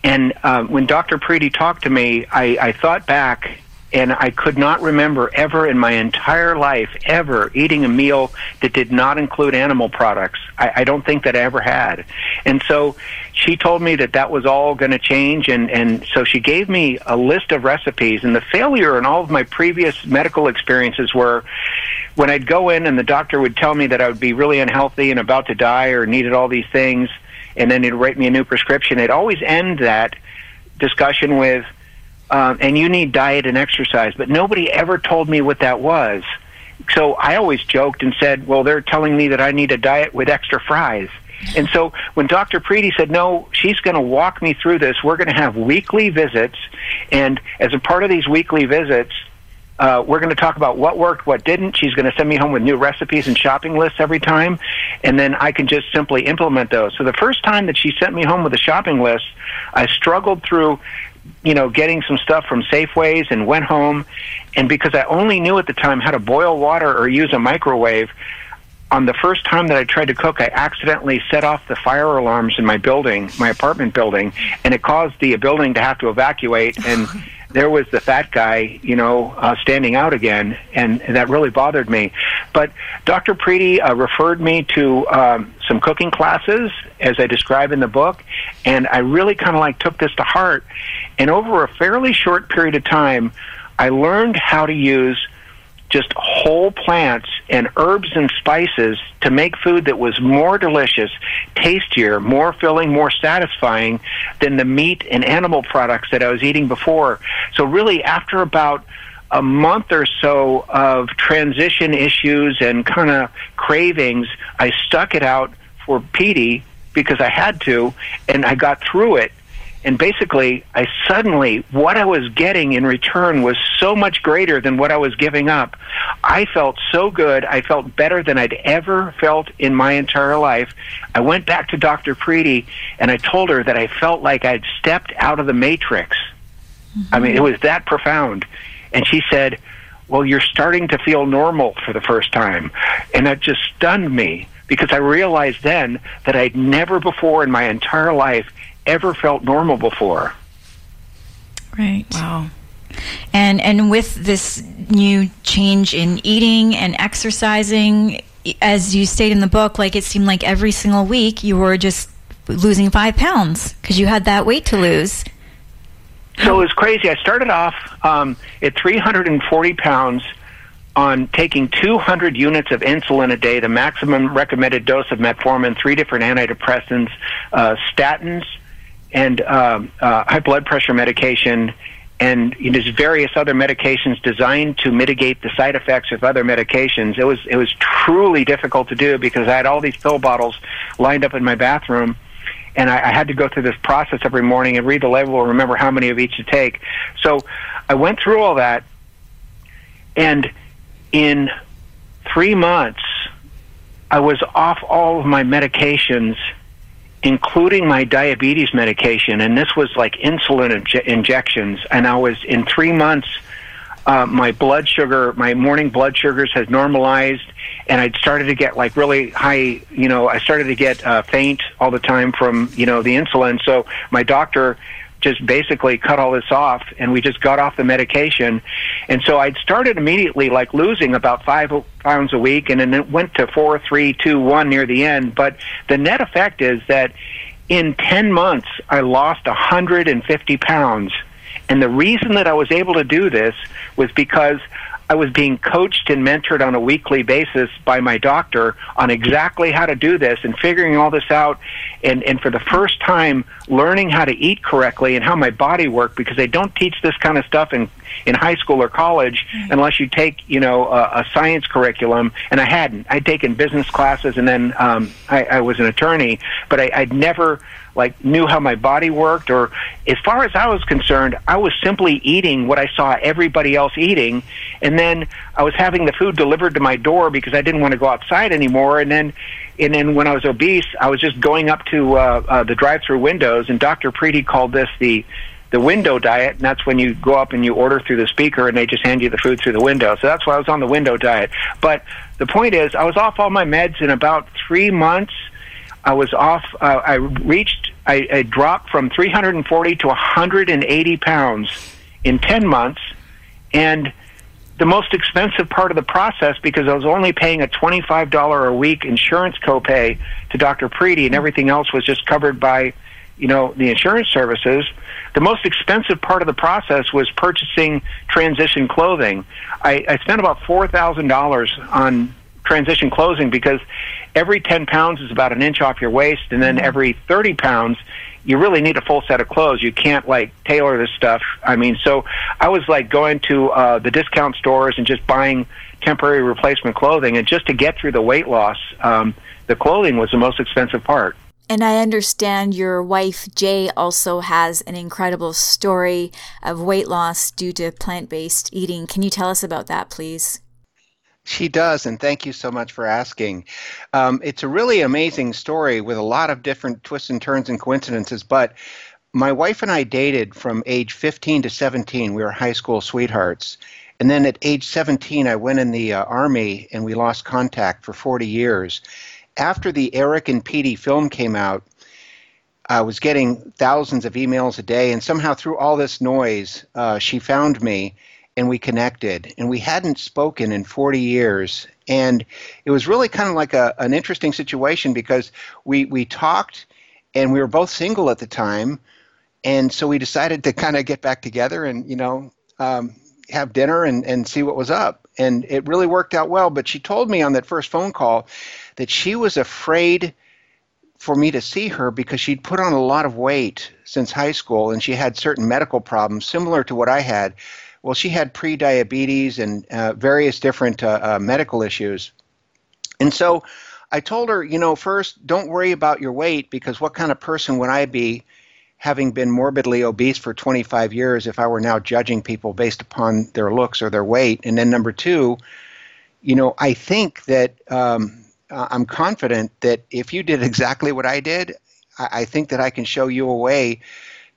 And uh, when Dr. Preeti talked to me, I, I thought back and I could not remember ever in my entire life ever eating a meal that did not include animal products. I, I don't think that I ever had. And so she told me that that was all going to change, and, and so she gave me a list of recipes. And the failure in all of my previous medical experiences were when I'd go in and the doctor would tell me that I would be really unhealthy and about to die or needed all these things, and then he'd write me a new prescription. It'd always end that discussion with, um, and you need diet and exercise. But nobody ever told me what that was. So I always joked and said, well, they're telling me that I need a diet with extra fries. And so when Dr. Preeti said, no, she's going to walk me through this, we're going to have weekly visits. And as a part of these weekly visits, uh, we're going to talk about what worked, what didn't. She's going to send me home with new recipes and shopping lists every time, and then I can just simply implement those. So the first time that she sent me home with a shopping list, I struggled through, you know, getting some stuff from Safeways and went home, and because I only knew at the time how to boil water or use a microwave, on the first time that I tried to cook, I accidentally set off the fire alarms in my building, my apartment building, and it caused the building to have to evacuate. And *laughs* there was the fat guy, you know, uh, standing out again, and, and that really bothered me. But Dr. Preeti uh, referred me to um, some cooking classes, as I describe in the book, and I really kind of like took this to heart. And over a fairly short period of time, I learned how to use just whole plants and herbs and spices to make food that was more delicious, tastier, more filling, more satisfying than the meat and animal products that I was eating before. So really after about a month or so of transition issues and kind of cravings, I stuck it out for Petey because I had to and I got through it and basically i suddenly what i was getting in return was so much greater than what i was giving up. I felt so good. I felt better than i'd ever felt in my entire life. I went back to dr preeti and i told her that i felt like i'd stepped out of the matrix. Mm-hmm. i mean it was that profound. And she said well you're starting to feel normal for the first time. And that just stunned me because I realized then that I'd never before in my entire life ever felt normal before. Right. Wow. And and with this new change in eating and exercising, as you state in the book, like it seemed like every single week you were just losing five pounds because you had that weight to lose. So it was crazy. I started off um, at 340 pounds on taking 200 units of insulin a day, the maximum recommended dose of metformin, three different antidepressants, uh, statins, and um, uh, high blood pressure medication and you know, there's various other medications designed to mitigate the side effects of other medications. It was it was truly difficult to do because I had all these pill bottles lined up in my bathroom, and I, I had to go through this process every morning and read the label and remember how many of each to take. So I went through all that, and in three months, I was off all of my medications including my diabetes medication, and this was like insulin inje- injections. And I was in three months, uh, my blood sugar, my morning blood sugars had normalized, and I'd started to get like really high. You know, I started to get uh, faint all the time from you know the insulin. So my doctor just basically cut all this off and we just got off the medication. And so I'd started immediately like losing about five pounds a week and then it went to four, three, two, one near the end. But the net effect is that in 10 months, I lost a 150 pounds. And the reason that I was able to do this was because I was being coached and mentored on a weekly basis by my doctor on exactly how to do this and figuring all this out and, and for the first time learning how to eat correctly and how my body worked because they don't teach this kind of stuff in, in high school or college mm-hmm. unless you take, you know, a, a science curriculum. And I hadn't. I'd taken business classes and then um, I, I was an attorney, but I, I'd never like knew how my body worked or as far as I was concerned, I was simply eating what I saw everybody else eating and then I was having the food delivered to my door because I didn't want to go outside anymore and then and then when I was obese, I was just going up to uh, uh, the drive-through windows and Dr. Preeti called this the the window diet, and that's when you go up and you order through the speaker and they just hand you the food through the window. So that's why I was on the window diet. But the point is, I was off all my meds in about three months. I was off. Uh, I reached. I, I dropped from 340 to 180 pounds in 10 months, and the most expensive part of the process because I was only paying a $25 a week insurance copay to Dr. Preeti and everything else was just covered by, you know, the insurance services. The most expensive part of the process was purchasing transition clothing. I, I spent about $4,000 on transition clothing because every 10 pounds is about an inch off your waist and then every 30 pounds you really need a full set of clothes. You can't like tailor this stuff. I mean, so I was like going to uh, the discount stores and just buying temporary replacement clothing, and just to get through the weight loss, um, the clothing was the most expensive part. And I understand your wife, Jay, also has an incredible story of weight loss due to plant based eating. Can you tell us about that, please? She does, and thank you so much for asking. Um, it's a really amazing story with a lot of different twists and turns and coincidences, but my wife and I dated from age 15 to 17. We were high school sweethearts. And then at age 17, I went in the uh, Army and we lost contact for 40 years. After the Eric and Petey film came out, I was getting thousands of emails a day, and somehow through all this noise, uh, she found me and we connected and we hadn't spoken in 40 years. And it was really kind of like a, an interesting situation because we, we talked and we were both single at the time. And so we decided to kind of get back together and you know um, have dinner and, and see what was up. And it really worked out well. But she told me on that first phone call that she was afraid for me to see her because she'd put on a lot of weight since high school and she had certain medical problems similar to what i had well, she had pre-diabetes and uh, various different uh, uh, medical issues. And so I told her, you know, first, don't worry about your weight because what kind of person would I be having been morbidly obese for 25 years if I were now judging people based upon their looks or their weight? And then number two, you know, I think that um, I'm confident that if you did *laughs* exactly what I did, I, I think that I can show you a way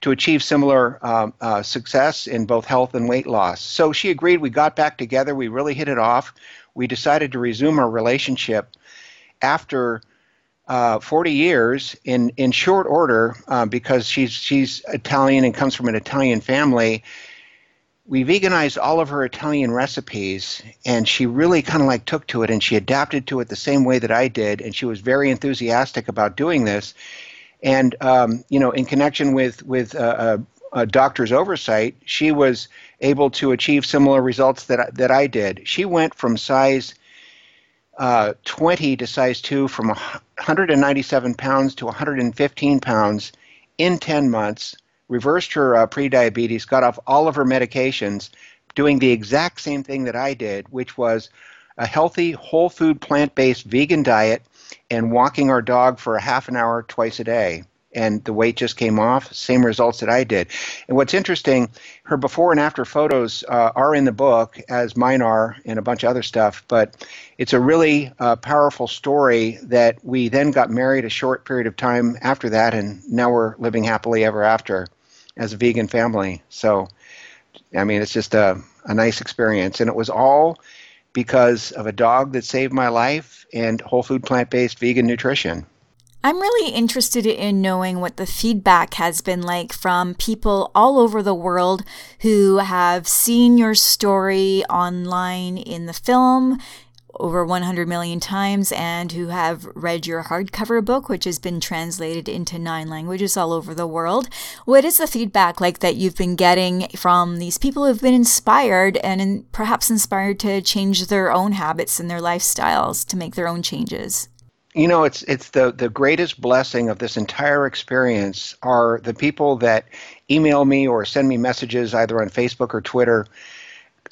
to achieve similar um, uh, success in both health and weight loss. So she agreed. We got back together. We really hit it off. We decided to resume our relationship after uh, 40 years in, in short order uh, because she's, she's Italian and comes from an Italian family. We veganized all of her Italian recipes, and she really kind of like took to it and she adapted to it the same way that I did, and she was very enthusiastic about doing this. And um, you know, in connection with with uh, a, a doctor's oversight, she was able to achieve similar results that that I did. She went from size uh, 20 to size 2 from 197 pounds to 115 pounds in 10 months, reversed her uh, prediabetes, got off all of her medications, doing the exact same thing that I did, which was a healthy, whole food, plant based vegan diet and walking our dog for a half an hour twice a day and the weight just came off. Same results that I did. And what's interesting, her before and after photos uh, are in the book, as mine are, and a bunch of other stuff. But it's a really uh, powerful story that we then got married a short period of time after that, and now we're living happily ever after as a vegan family. So, I mean, it's just a, a nice experience. And it was all because of a dog that saved my life and whole food plant based vegan nutrition. I'm really interested in knowing what the feedback has been like from people all over the world who have seen your story online in the film over 100 million times and who have read your hardcover book, which has been translated into nine languages all over the world. What is the feedback like that you've been getting from these people who've been inspired and in, perhaps inspired to change their own habits and their lifestyles to make their own changes? You know, it's it's the the greatest blessing of this entire experience are the people that email me or send me messages either on Facebook or Twitter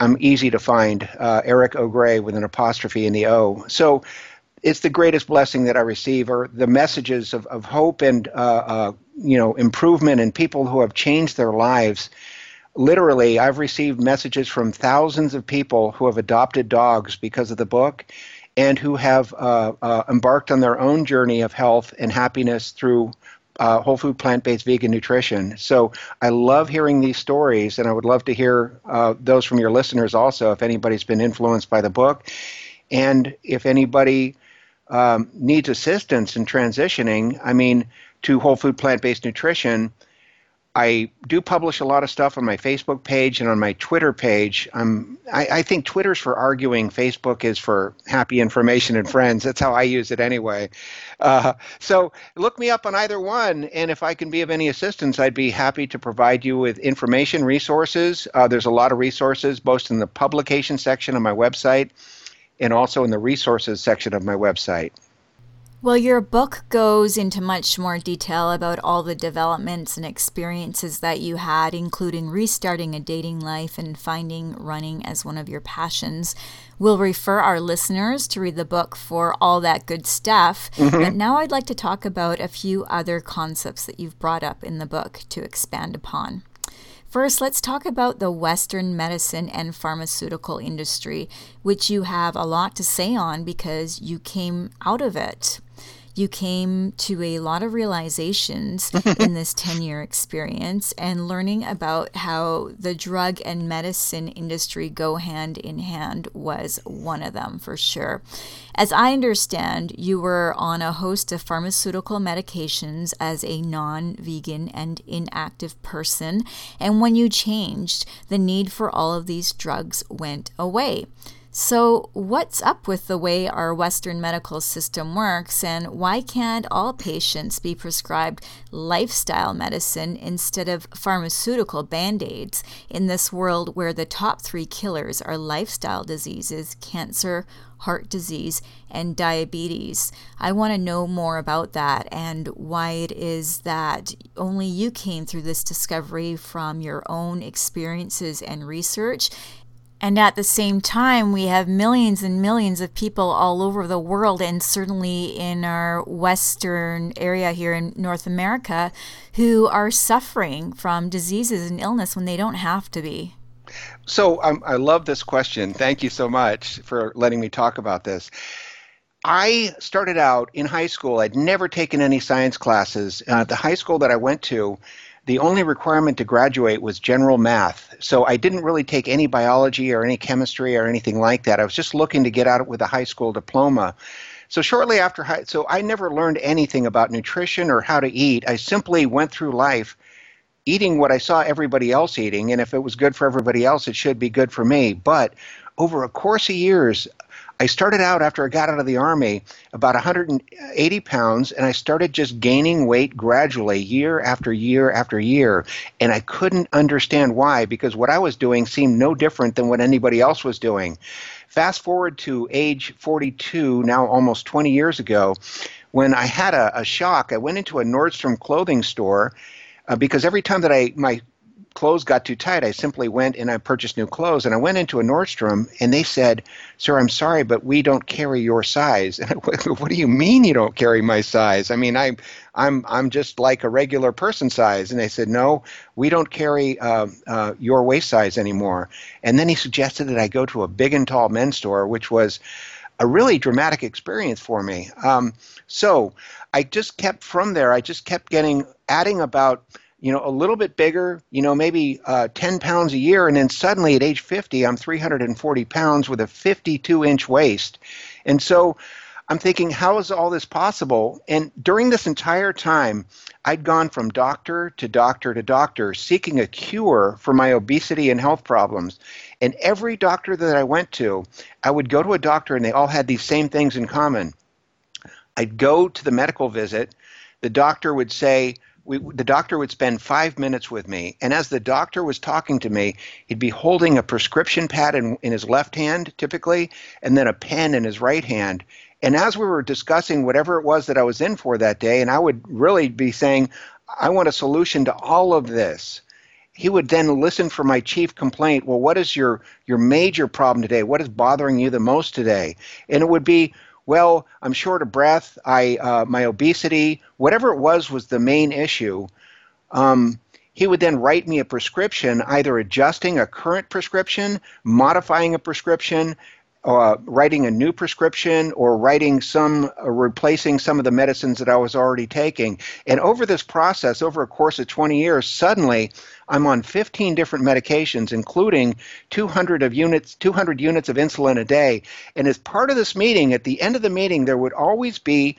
I'm easy to find. Uh, Eric O'Grey with an apostrophe in the O. So it's the greatest blessing that I receive are the messages of, of hope and uh, uh, you know improvement and people who have changed their lives. Literally, I've received messages from thousands of people who have adopted dogs because of the book, and who have uh, uh, embarked on their own journey of health and happiness through uh, whole food, plant based, vegan nutrition. So I love hearing these stories, and I would love to hear uh, those from your listeners also if anybody's been influenced by the book. And if anybody um, needs assistance in transitioning, I mean, to whole food, plant based nutrition, I do publish a lot of stuff on my Facebook page and on my Twitter page. Um, I, I think Twitter's for arguing, Facebook is for happy information and friends. That's how I use it anyway. Uh, so look me up on either one, and if I can be of any assistance, I'd be happy to provide you with information, resources. Uh, there's a lot of resources, both in the publication section of my website and also in the resources section of my website. Well, your book goes into much more detail about all the developments and experiences that you had, including restarting a dating life and finding running as one of your passions. We'll refer our listeners to read the book for all that good stuff. Mm-hmm. But now I'd like to talk about a few other concepts that you've brought up in the book to expand upon. First, let's talk about the Western medicine and pharmaceutical industry, which you have a lot to say on because you came out of it you came to a lot of realizations *laughs* in this 10 year experience and learning about how the drug and medicine industry go hand in hand was one of them for sure. As I understand, you were on a host of pharmaceutical medications as a non vegan and inactive person, and when you changed, the need for all of these drugs went away. So, what's up with the way our Western medical system works, and why can't all patients be prescribed lifestyle medicine instead of pharmaceutical band aids in this world where the top three killers are lifestyle diseases, cancer, heart disease, and diabetes. I want to know more about that and why it is that only you came through this discovery from your own experiences and research, and at the same time, we have millions and millions of people all over the world, and certainly in our Western area here in North America, who are suffering from diseases and illness when they don't have to be. So um, I love this question. Thank you so much for letting me talk about this. I started out in high school. I'd never taken any science classes. Uh, the high school that I went to, the only requirement to graduate was general math. So I didn't really take any biology or any chemistry or anything like that. I was just looking to get out with a high school diploma. So shortly after high, so I never learned anything about nutrition or how to eat. I simply went through life eating what I saw everybody else eating, and if it was good for everybody else, it should be good for me. But over a course of years, I started out after I got out of the Army about 180 pounds, and I started just gaining weight gradually year after year after year. And I couldn't understand why, because what I was doing seemed no different than what anybody else was doing. Fast forward to age 42, now almost 20 years ago, when I had a, a shock. I went into a Nordstrom clothing store. Uh, because every time that I my clothes got too tight, I simply went and I purchased new clothes. And I went into a Nordstrom and they said, Sir, I'm sorry, but we don't carry your size. *laughs* And I went, what do you mean you don't carry my size? I mean, I, I'm, I'm just like a regular person size. And they said, No, we don't carry uh, uh, your waist size anymore. And then he suggested that I go to a big and tall men's store, which was a really dramatic experience for me. Um, so I just kept from there, I just kept getting, adding about you know, a little bit bigger, you know, maybe uh, 10 pounds a year. And then suddenly at age 50, I'm 340 pounds with a 52 inch waist. And so I'm thinking, how is all this possible? And during this entire time, I'd gone from doctor to doctor to doctor seeking a cure for my obesity and health problems. And every doctor that I went to, I would go to a doctor and they all had these same things in common. I'd go to the medical visit. The doctor would say, we, the doctor would spend five minutes with me, and as the doctor was talking to me, he'd be holding a prescription pad in, in his left hand, typically, and then a pen in his right hand. And as we were discussing whatever it was that I was in for that day, and I would really be saying, I want a solution to all of this. He would then listen for my chief complaint. Well, what is your, your major problem today? What is bothering you the most today? And it would be, well, I'm short of breath. I uh, my obesity, whatever it was, was the main issue. Um, he would then write me a prescription, either adjusting a current prescription, modifying a prescription, uh, writing a new prescription or writing some, uh, replacing some of the medicines that I was already taking. And over this process, over a course of 20 years, suddenly I'm on 15 different medications, including 200 of units, 200 units of insulin a day. And as part of this meeting, at the end of the meeting, there would always be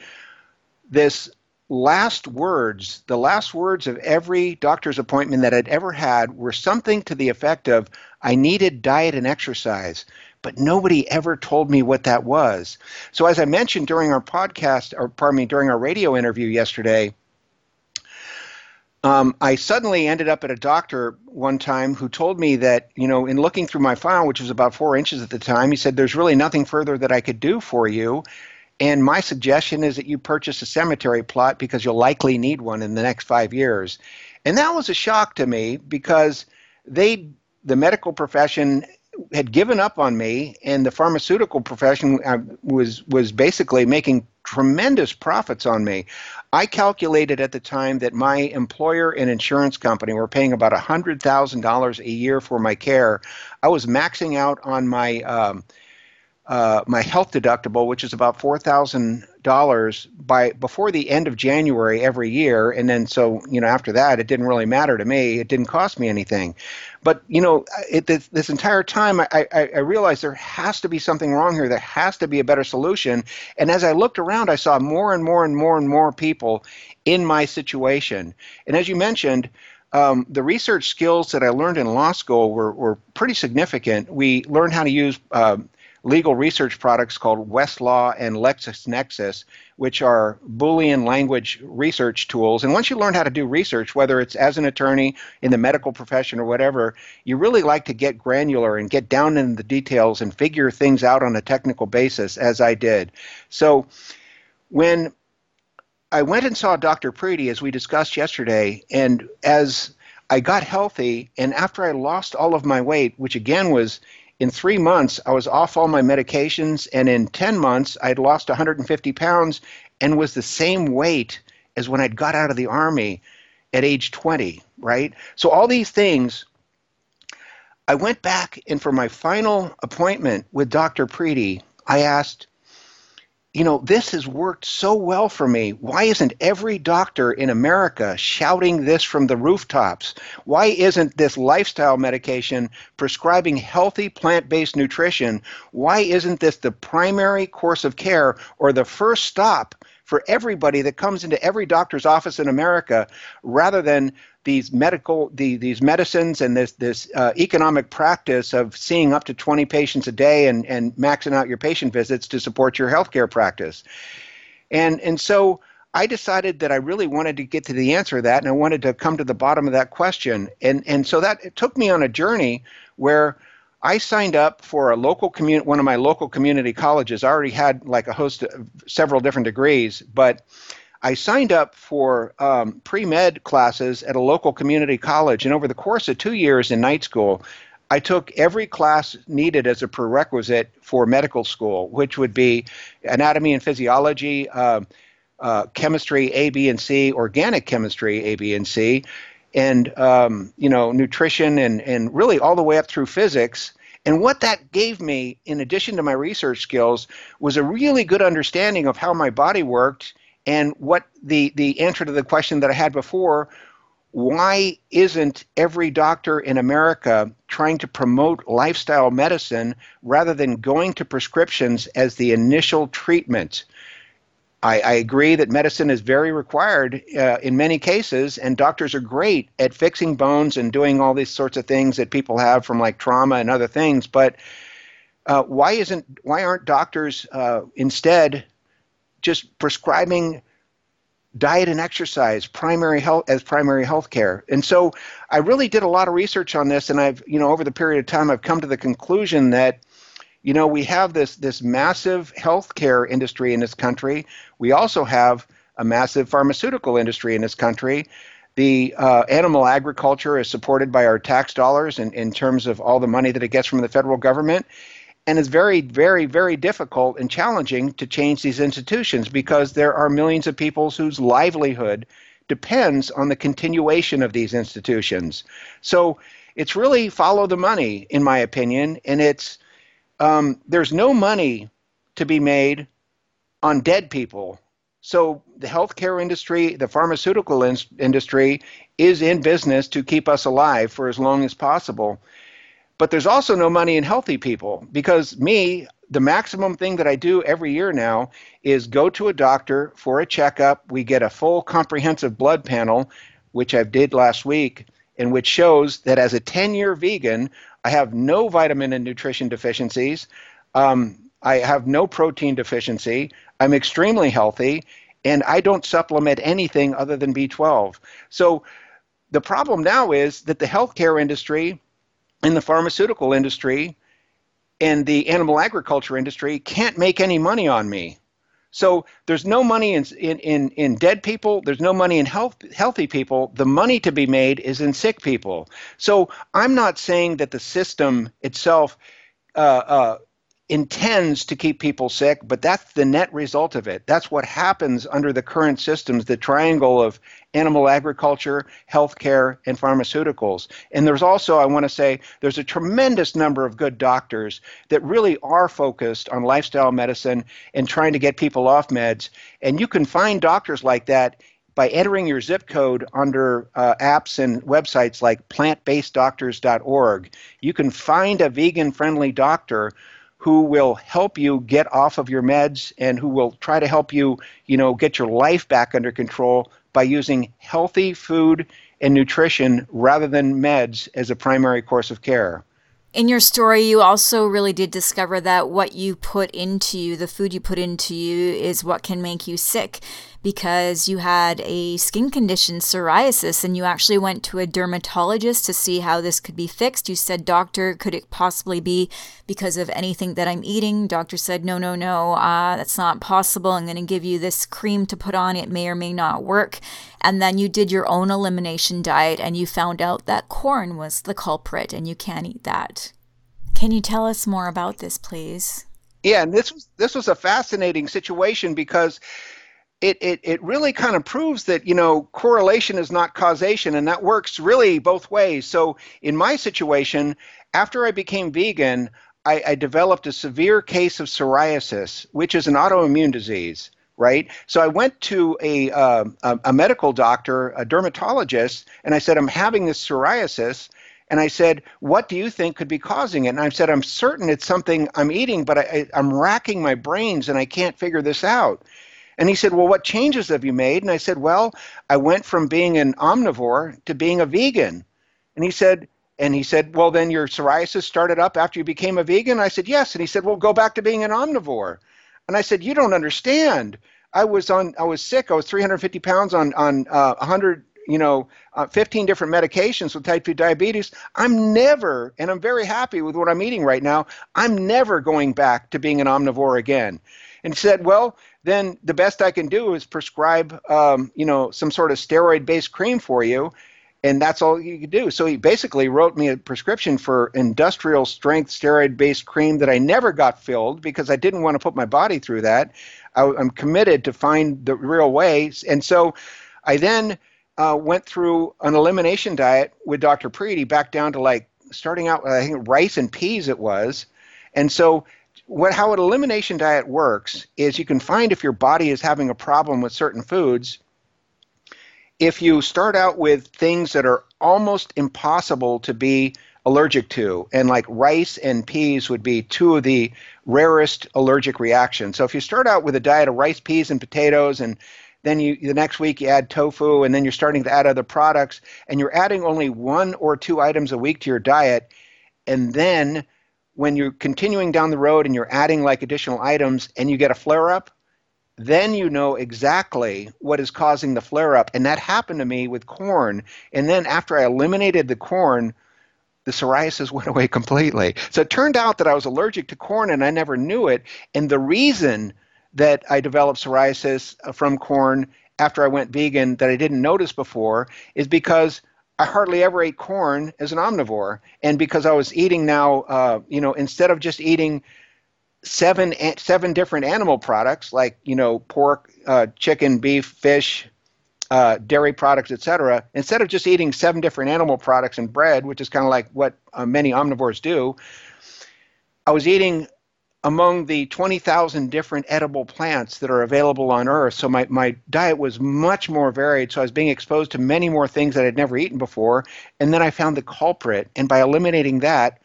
this last words, the last words of every doctor's appointment that I'd ever had were something to the effect of, I needed diet and exercise, but nobody ever told me what that was. So, as I mentioned during our podcast, or pardon me, during our radio interview yesterday, um, I suddenly ended up at a doctor one time who told me that, you know, in looking through my file, which was about four inches at the time, he said, There's really nothing further that I could do for you. And my suggestion is that you purchase a cemetery plot because you'll likely need one in the next five years. And that was a shock to me because they, the medical profession, had given up on me, and the pharmaceutical profession uh, was was basically making tremendous profits on me. I calculated at the time that my employer and insurance company were paying about $100,000 a year for my care. I was maxing out on my um, uh, my health deductible, which is about four thousand dollars by before the end of January every year, and then so you know after that it didn't really matter to me. It didn't cost me anything, but you know it, this, this entire time I, I, I realized there has to be something wrong here. There has to be a better solution. And as I looked around, I saw more and more and more and more people in my situation. And as you mentioned. Um, the research skills that I learned in law school were, were pretty significant. We learned how to use uh, legal research products called Westlaw and LexisNexis, which are Boolean language research tools. And once you learn how to do research, whether it's as an attorney in the medical profession or whatever, you really like to get granular and get down in the details and figure things out on a technical basis, as I did. So when I went and saw Dr. Preeti, as we discussed yesterday, and as I got healthy, and after I lost all of my weight, which again was in three months, I was off all my medications, and in 10 months, I'd lost 150 pounds and was the same weight as when I'd got out of the Army at age 20, right? So, all these things, I went back, and for my final appointment with Dr. Preeti, I asked, you know, this has worked so well for me. Why isn't every doctor in America shouting this from the rooftops? Why isn't this lifestyle medication prescribing healthy plant based nutrition? Why isn't this the primary course of care or the first stop for everybody that comes into every doctor's office in America rather than these medical the, these medicines and this this uh, economic practice of seeing up to 20 patients a day and, and maxing out your patient visits to support your healthcare practice. And and so I decided that I really wanted to get to the answer of that and I wanted to come to the bottom of that question. And and so that took me on a journey where I signed up for a local community, one of my local community colleges. I already had like a host of several different degrees, but I signed up for um, pre med classes at a local community college. And over the course of two years in night school, I took every class needed as a prerequisite for medical school, which would be anatomy and physiology, uh, uh, chemistry A, B, and C, organic chemistry A, B, and C, and um, you know nutrition and and really all the way up through physics. And what that gave me, in addition to my research skills, was a really good understanding of how my body worked and what the the answer to the question that I had before. Why isn't every doctor in America trying to promote lifestyle medicine rather than going to prescriptions as the initial treatment? I, I, agree that medicine is very required uh, in many cases, and doctors are great at fixing bones and doing all these sorts of things that people have from like trauma and other things. But uh, why isn't why aren't doctors uh, instead just prescribing diet and exercise primary health as primary health care? And so I really did a lot of research on this, and I've you know over the period of time I've come to the conclusion that you know, we have this this massive healthcare industry in this country. We also have a massive pharmaceutical industry in this country. The uh, animal agriculture is supported by our tax dollars in, in terms of all the money that it gets from the federal government. And it's very, very, very difficult and challenging to change these institutions because there are millions of people whose livelihood depends on the continuation of these institutions. So it's really follow the money, in my opinion, and it's um, there's no money to be made on dead people. So the healthcare industry, the pharmaceutical in- industry is in business to keep us alive for as long as possible. But there's also no money in healthy people because me, the maximum thing that I do every year now is go to a doctor for a checkup. We get a full comprehensive blood panel, which I did last week, and which shows that as a 10 year vegan, I have no vitamin and nutrition deficiencies. Um, I have no protein deficiency. I'm extremely healthy, and I don't supplement anything other than B12. So the problem now is that the healthcare industry and the pharmaceutical industry and the animal agriculture industry can't make any money on me. So there's no money in, in, in, dead people. There's no money in health, healthy people. The money to be made is in sick people. So I'm not saying that the system itself uh, uh, intends to keep people sick, but that's the net result of it. That's what happens under the current systems, the triangle of animal agriculture, healthcare, and pharmaceuticals. And there's also, I want to say, there's a tremendous number of good doctors that really are focused on lifestyle medicine and trying to get people off meds. And you can find doctors like that by entering your zip code under uh, apps and websites like plantbaseddoctors.org. You can find a vegan friendly doctor who will help you get off of your meds and who will try to help you, you know, get your life back under control by using healthy food and nutrition rather than meds as a primary course of care. In your story, you also really did discover that what you put into you, the food you put into you, is what can make you sick because you had a skin condition, psoriasis, and you actually went to a dermatologist to see how this could be fixed. You said, Doctor, could it possibly be because of anything that I'm eating? Doctor said, No, no, no, uh, that's not possible. I'm going to give you this cream to put on. It may or may not work. And then you did your own elimination diet and you found out that corn was the culprit and you can't eat that. Can you tell us more about this, please? Yeah, and this was this was a fascinating situation because it, it, it really kind of proves that you know correlation is not causation and that works really both ways so in my situation after i became vegan i, I developed a severe case of psoriasis which is an autoimmune disease right so i went to a, uh, a, a medical doctor a dermatologist and i said i'm having this psoriasis and I said, What do you think could be causing it? And I said, I'm certain it's something I'm eating, but I, am racking my brains and I can't figure this out. And he said, Well, what changes have you made? And I said, Well, I went from being an omnivore to being a vegan. And he said, and he said, Well, then your psoriasis started up after you became a vegan? I said, Yes. And he said, Well, go back to being an omnivore. And I said, You don't understand. I was on, I was sick. I was 350 pounds on, on uh, 100, you know, uh, 15 different medications with type 2 diabetes. I'm never, and I'm very happy with what I'm eating right now, I'm never going back to being an omnivore again. And he said, Well, then the best I can do is prescribe, um, you know, some sort of steroid-based cream for you, and that's all you can do. So he basically wrote me a prescription for industrial strength steroid-based cream that I never got filled because I didn't want to put my body through that. I, am committed to find the real way, and so I then uh, went through an elimination diet with Dr. Preeti back down to like starting out, with I think rice and peas it was, and so what how an elimination diet works is you can find if your body is having a problem with certain foods if you start out with things that are almost impossible to be allergic to and like rice and peas would be two of the rarest allergic reactions. So if you start out with a diet of rice peas and potatoes and then you the next week you add tofu and then you're starting to add other products and you're adding only one or two items a week to your diet and then when you're continuing down the road and you're adding like additional items and you get a flare up, then you know exactly what is causing the flare up. And that happened to me with corn. And then after I eliminated the corn, the psoriasis *laughs* went away completely. So it turned out that I was allergic to corn and I never knew it. And the reason that I developed psoriasis uh, from corn after I went vegan that I didn't notice before is because I hardly ever ate corn as an omnivore, and because I was eating now, uh, you know, instead of just eating seven seven different animal products like you know pork, uh, chicken, beef, fish, uh, dairy products, etc. Instead of just eating seven different animal products and bread, which is kind of like what uh, many omnivores do, I was eating among the 20,000 different edible plants that are available on Earth. So my, my diet was much more varied. So I was being exposed to many more things that I'd never eaten before. And then I found the culprit. And by eliminating that,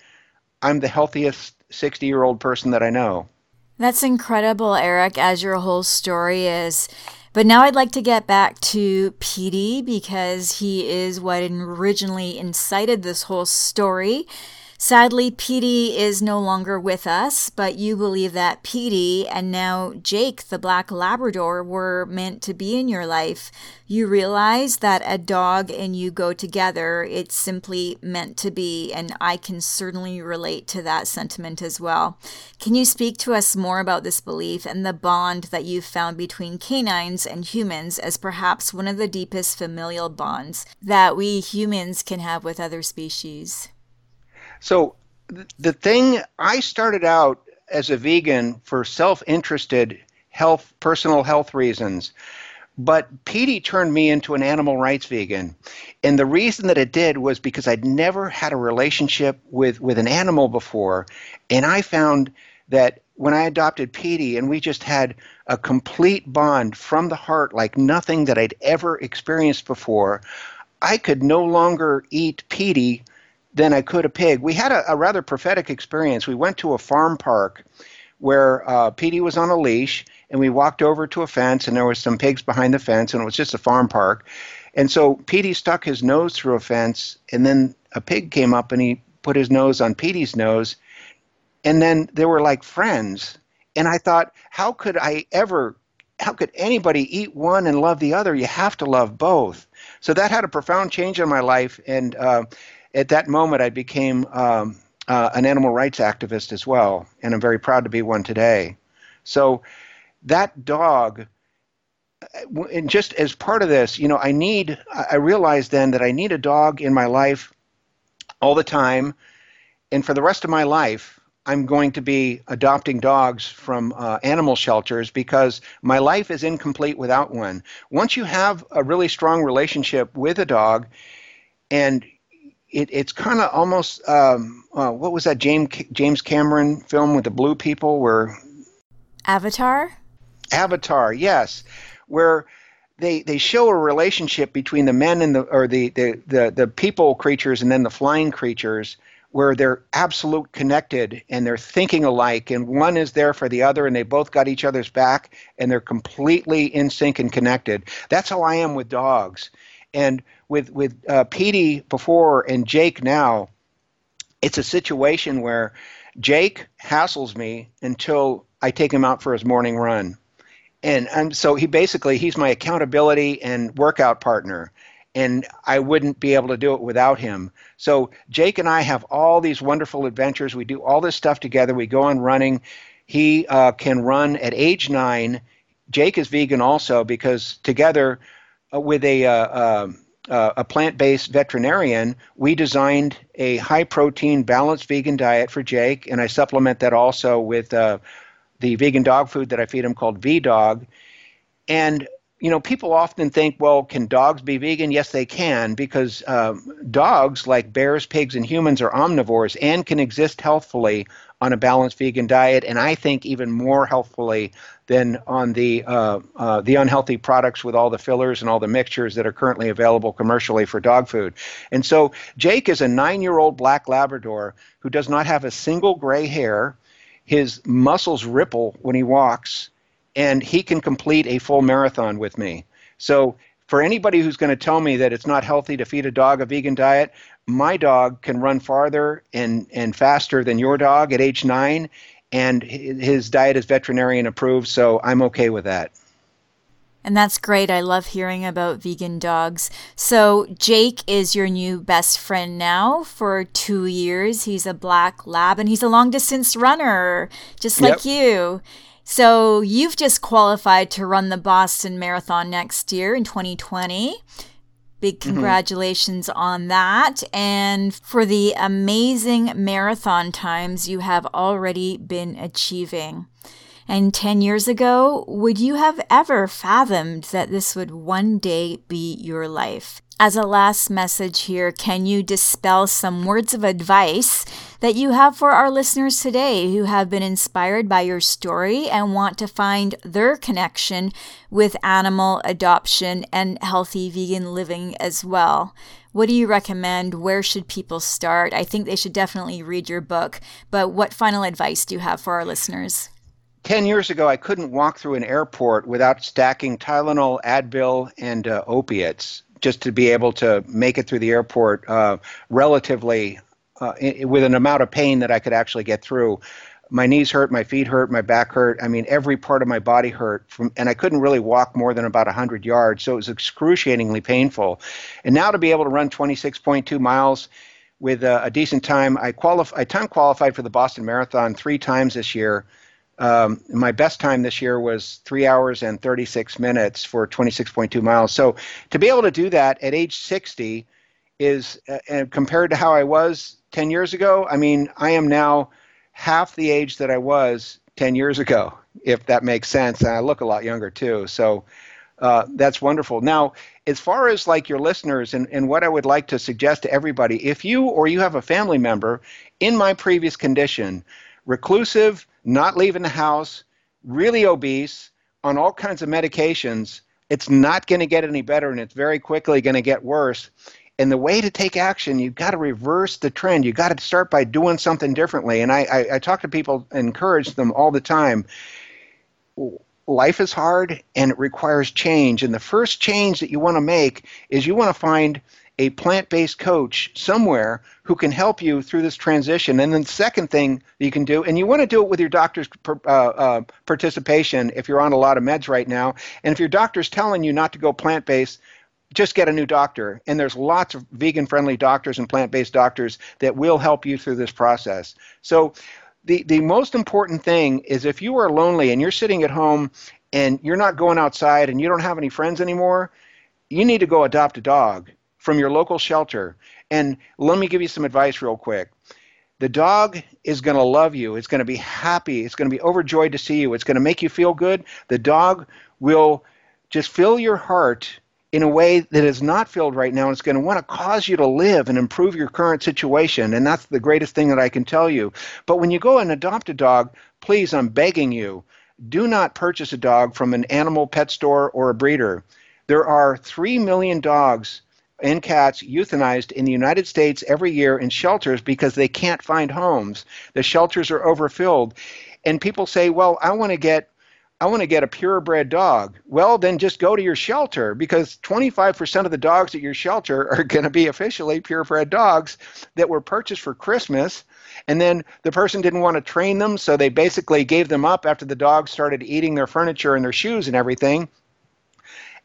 I'm the healthiest 60 year old person that I know. That's incredible, Eric, as your whole story is. But now I'd like to get back to Petey because he is what originally incited this whole story. Sadly, Petey is no longer with us, but you believe that Petey and now Jake, the Black Labrador, were meant to be in your life. You realize that a dog and you go together, it's simply meant to be, and I can certainly relate to that sentiment as well. Can you speak to us more about this belief and the bond that you've found between canines and humans as perhaps one of the deepest familial bonds that we humans can have with other species? So the thing I started out as a vegan for self-interested health, personal health reasons. But Petey turned me into an animal rights vegan. And the reason that it did was because I'd never had a relationship with, with an animal before. And I found that when I adopted Petey and we just had a complete bond from the heart like nothing that I'd ever experienced before, I could no longer eat Petey than I could a pig. We had a, a rather prophetic experience. We went to a farm park where uh, Petey was on a leash, and we walked over to a fence, and there was some pigs behind the fence, and it was just a farm park. And so Petey stuck his nose through a fence, and then a pig came up and he put his nose on Petey's nose, and then they were like friends. And I thought, how could I ever, how could anybody eat one and love the other? You have to love both. So that had a profound change in my life, and uh, at that moment, I became um, uh, an animal rights activist as well, and I'm very proud to be one today. So that dog, uh, and just as part of this, you know, I need, I realized then that I need a dog in my life all the time, and for the rest of my life, I'm going to be adopting dogs from uh, animal shelters because my life is incomplete without one. Once you have a really strong relationship with a dog, and it, it's kind of almost um, uh, what was that James James Cameron film with the blue people where Avatar. Avatar, yes, where they they show a relationship between the men and the or the the the, the people creatures and then the flying creatures where they're absolute connected and they're thinking alike and one is there for the other and they both got each other's back and they're completely in sync and connected. That's how I am with dogs. And with with uh, Petey before and Jake now, it's a situation where Jake hassles me until I take him out for his morning run, and and so he basically he's my accountability and workout partner. And I wouldn't be able to do it without him. So Jake and I have all these wonderful adventures. We do all this stuff together. We go on running. He uh, can run at age nine. Jake is vegan also because together with a uh, um, uh, a plant-based veterinarian, we designed a high-protein, balanced vegan diet for Jake, and I supplement that also with uh, the vegan dog food that I feed him called V Dog. And you know, people often think, well, can dogs be vegan? Yes, they can, because um, dogs, like bears, pigs, and humans, are omnivores and can exist healthfully on a balanced vegan diet, and I think even more healthfully than on the uh, uh, the unhealthy products with all the fillers and all the mixtures that are currently available commercially for dog food. And so Jake is a nine-year-old black Labrador who does not have a single gray hair. His muscles ripple when he walks, and he can complete a full marathon with me. So for anybody who's going to tell me that it's not healthy to feed a dog a vegan diet, my dog can run farther and, and faster than your dog at age nine, and his diet is veterinarian approved, so I'm okay with that. And that's great. I love hearing about vegan dogs. So, Jake is your new best friend now for two years. He's a black lab and he's a long distance runner, just like yep. you. So, you've just qualified to run the Boston Marathon next year in 2020. Big mm-hmm. congratulations mm-hmm. on that. And for the amazing marathon times you have already been achieving. And 10 years ago, would you have ever fathomed that this would one day be your life? As a last message here, can you dispel some words of advice that you have for our listeners today who have been inspired by your story and want to find their connection with animal adoption and healthy vegan living as well? What do you recommend? Where should people start? I think they should definitely read your book, but what final advice do you have for our listeners? 10 years ago, I couldn't walk through an airport without stacking Tylenol, Advil, and uh, opiates just to be able to make it through the airport uh, relatively uh, with an amount of pain that I could actually get through. My knees hurt, my feet hurt, my back hurt. I mean, every part of my body hurt, from, and I couldn't really walk more than about 100 yards, so it was excruciatingly painful. And now to be able to run 26.2 miles with a, a decent time, I qualif- I time qualified for the Boston Marathon three times this year. Um, my best time this year was three hours and 36 minutes for 26.2 miles. So to be able to do that at age 60 is, uh, compared to how I was 10 years ago, I mean, I am now half the age that I was 10 years ago, if that makes sense. And I look a lot younger too. So uh, that's wonderful. Now, as far as like your listeners and, and what I would like to suggest to everybody, if you or you have a family member in my previous condition, reclusive, not leaving the house, really obese, on all kinds of medications, it's not going to get any better and it's very quickly going to get worse. And the way to take action, you've got to reverse the trend. You've got to start by doing something differently. And I, I, I talk to people, and encourage them all the time. Life is hard and it requires change. And the first change that you want to make is you want to find a plant based coach somewhere who can help you through this transition. And then the second thing you can do, and you want to do it with your doctor's uh, uh, participation if you're on a lot of meds right now. And if your doctor's telling you not to go plant based, just get a new doctor. And there's lots of vegan friendly doctors and plant based doctors that will help you through this process. So, the, the most important thing is if you are lonely and you're sitting at home and you're not going outside and you don't have any friends anymore, you need to go adopt a dog from your local shelter. And let me give you some advice real quick. The dog is going to love you. It's going to be happy. It's going to be overjoyed to see you. It's going to make you feel good. The dog will just fill your heart in a way that is not filled right now. And it's going to want to cause you to live and improve your current situation. And that's the greatest thing that I can tell you. But when you go and adopt a dog, please, I'm begging you, do not purchase a dog from an animal pet store or a breeder. There are 3 million dogs and cats euthanized in the United States every year in shelters because they can't find homes. The shelters are overfilled. And people say, well, I want to get I want to get a purebred dog. Well, then just go to your shelter because 25% of the dogs at your shelter *laughs* are going to be officially purebred dogs that were purchased for Christmas. And then the person didn't want to train them, so they basically gave them up after the dogs started eating their furniture and their shoes and everything.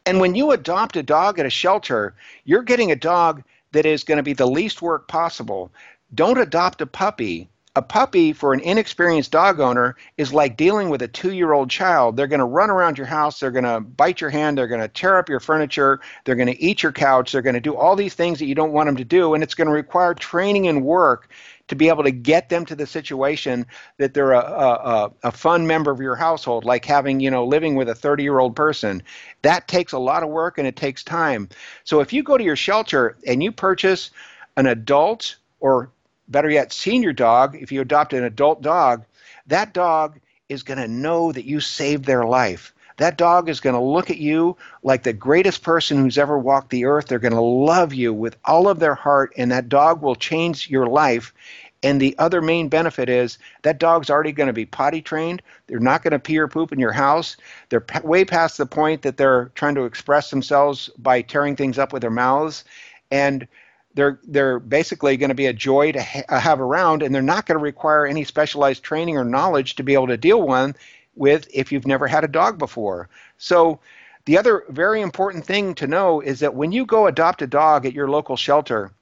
And when you adopt a dog at a shelter, you're getting a dog that is going to be the least work possible. Don't adopt a puppy. A puppy for an inexperienced dog owner is like dealing with a two year old child. They're going to run around your house, they're going to bite your hand, they're going to tear up your furniture, they're going to eat your couch, they're going to do all these things that you don't want them to do, and it's going to require training and work to be able to get them to the situation that they're a, a, a fun member of your household, like having, you know, living with a 30 year old person. That takes a lot of work and it takes time. So if you go to your shelter and you purchase an adult or better yet, senior dog, if you adopt an adult dog, that dog is going to know that you saved their life. That dog is going to look at you like the greatest person who's ever walked the earth. They're going to love you with all of their heart, and that dog will change your life. And the other main benefit is that dog's already going to be potty trained. They're not going to pee or poop in your house. They're p- way past the point that they're trying to express themselves by tearing things up with their mouths. And they're they're basically going to be a joy to ha- uh, have around, and they're not going to require any specialized training or knowledge to be able to deal one with if you've never had a dog before. So, the other very important thing to know is that when you go adopt a dog at your local shelter,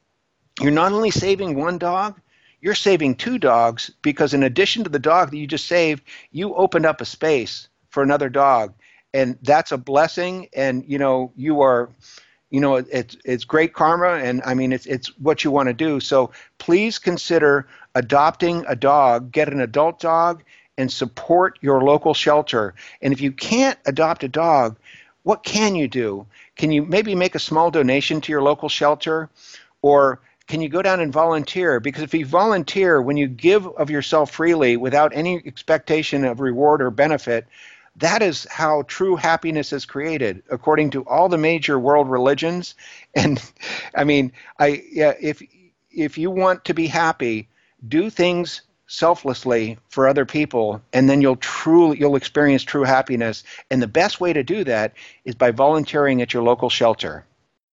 you're not only saving one dog, you're saving two dogs because in addition to the dog that you just saved, you opened up a space for another dog. And that's a blessing and you know, you are you know it's it's great karma and i mean it's it's what you want to do so please consider adopting a dog get an adult dog and support your local shelter. And if you can't adopt a dog, what can you do? Can you maybe make a small donation to your local shelter? Or can you go down and volunteer? Because if you volunteer, when you give of yourself freely without any expectation of reward or benefit, that is how true happiness is created, according to all the major world religions. *laughs* And I mean, I yeah, if if you want to be happy, do things selflessly for other people and then you'll truly you'll experience true happiness and the best way to do that is by volunteering at your local shelter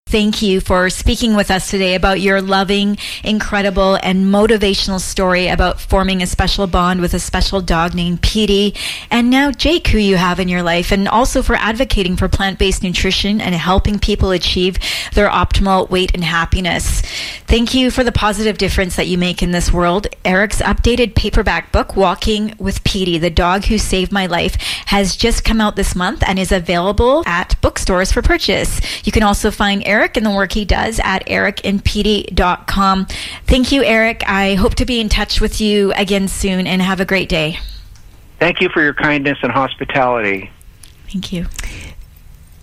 Thank you for speaking with us today about your loving, incredible, and motivational story about forming a special bond with a special dog named Petey, and now Jake, who you have in your life, and also for advocating for plant based nutrition and helping people achieve their optimal weight and happiness. Thank you for the positive difference that you make in this world. Eric's updated paperback book, Walking with Petey, The Dog Who Saved My Life, has just come out this month and is available at bookstores for purchase. You can also find Eric Eric and the work he does at ericandpetey.com. Thank you, Eric. I hope to be in touch with you again soon and have a great day. Thank you for your kindness and hospitality. Thank you.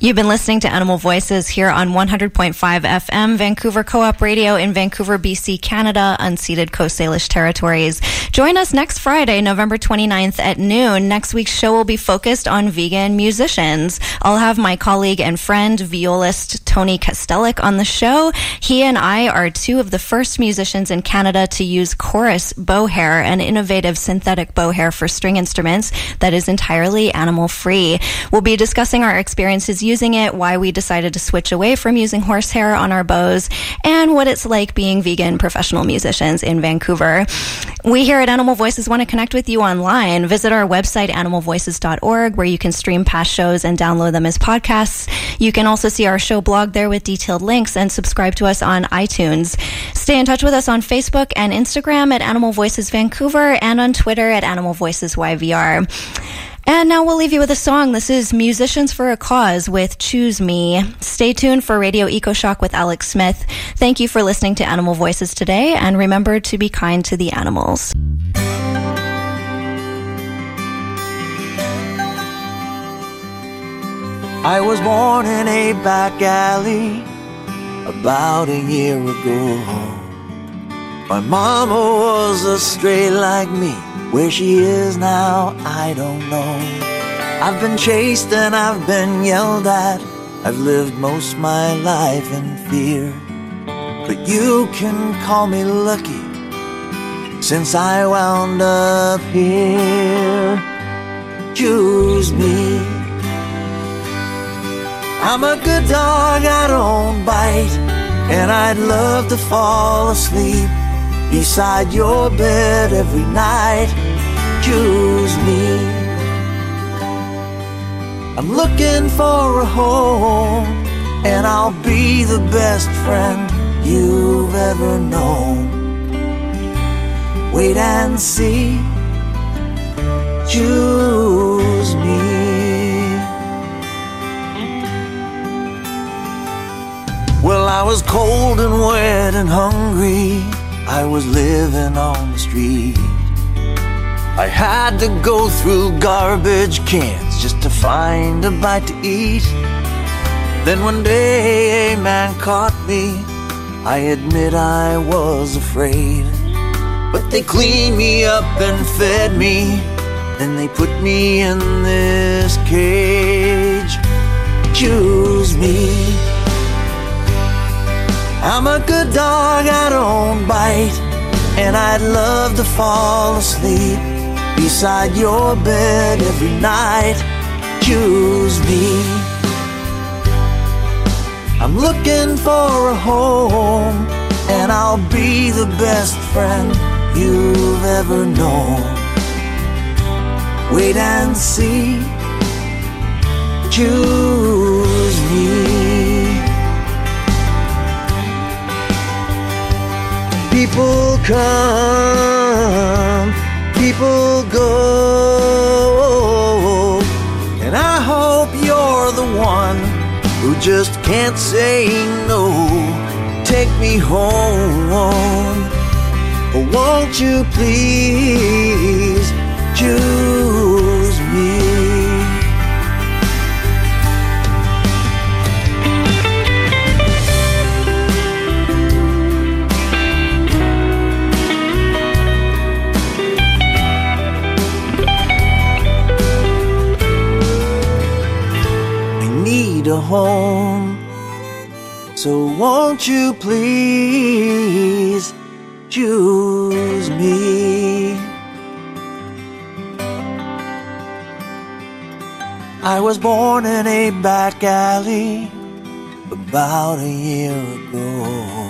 You've been listening to Animal Voices here on 100.5 FM, Vancouver Co-op Radio in Vancouver, BC, Canada, unceded Coast Salish territories. Join us next Friday, November 29th at noon. Next week's show will be focused on vegan musicians. I'll have my colleague and friend, violist Tony Kostelic on the show. He and I are two of the first musicians in Canada to use chorus bow hair, an innovative synthetic bow hair for string instruments that is entirely animal free. We'll be discussing our experiences using it, why we decided to switch away from using horsehair on our bows, and what it's like being vegan professional musicians in Vancouver. We here at Animal Voices want to connect with you online. Visit our website, animalvoices.org, where you can stream past shows and download them as podcasts. You can also see our show blog there with detailed links and subscribe to us on iTunes. Stay in touch with us on Facebook and Instagram at Animal Voices Vancouver and on Twitter at Animal Voices YVR. And now we'll leave you with a song. This is Musicians for a Cause with Choose Me. Stay tuned for Radio Eco Shock with Alex Smith. Thank you for listening to Animal Voices today, and remember to be kind to the animals. I was born in a back alley about a year ago. My mama was a stray like me where she is now, I don't know. I've been chased and I've been yelled at. I've lived most my life in fear. But you can call me lucky since I wound up here. Choose me. I'm a good dog, I don't bite, and I'd love to fall asleep beside your bed every night. Choose me. I'm looking for a home, and I'll be the best friend you've ever known. Wait and see. Choose me. Well, I was cold and wet and hungry. I was living on the street. I had to go through garbage cans just to find a bite to eat. Then one day a man caught me. I admit I was afraid. But they cleaned me up and fed me. Then they put me in this cage. Choose me. I'm a good dog, I don't bite, and I'd love to fall asleep beside your bed every night. Choose me. I'm looking for a home, and I'll be the best friend you've ever known. Wait and see. Choose me. People come, people go. And I hope you're the one who just can't say no. Take me home. Won't you please choose need a home. So won't you please choose me? I was born in a back alley about a year ago.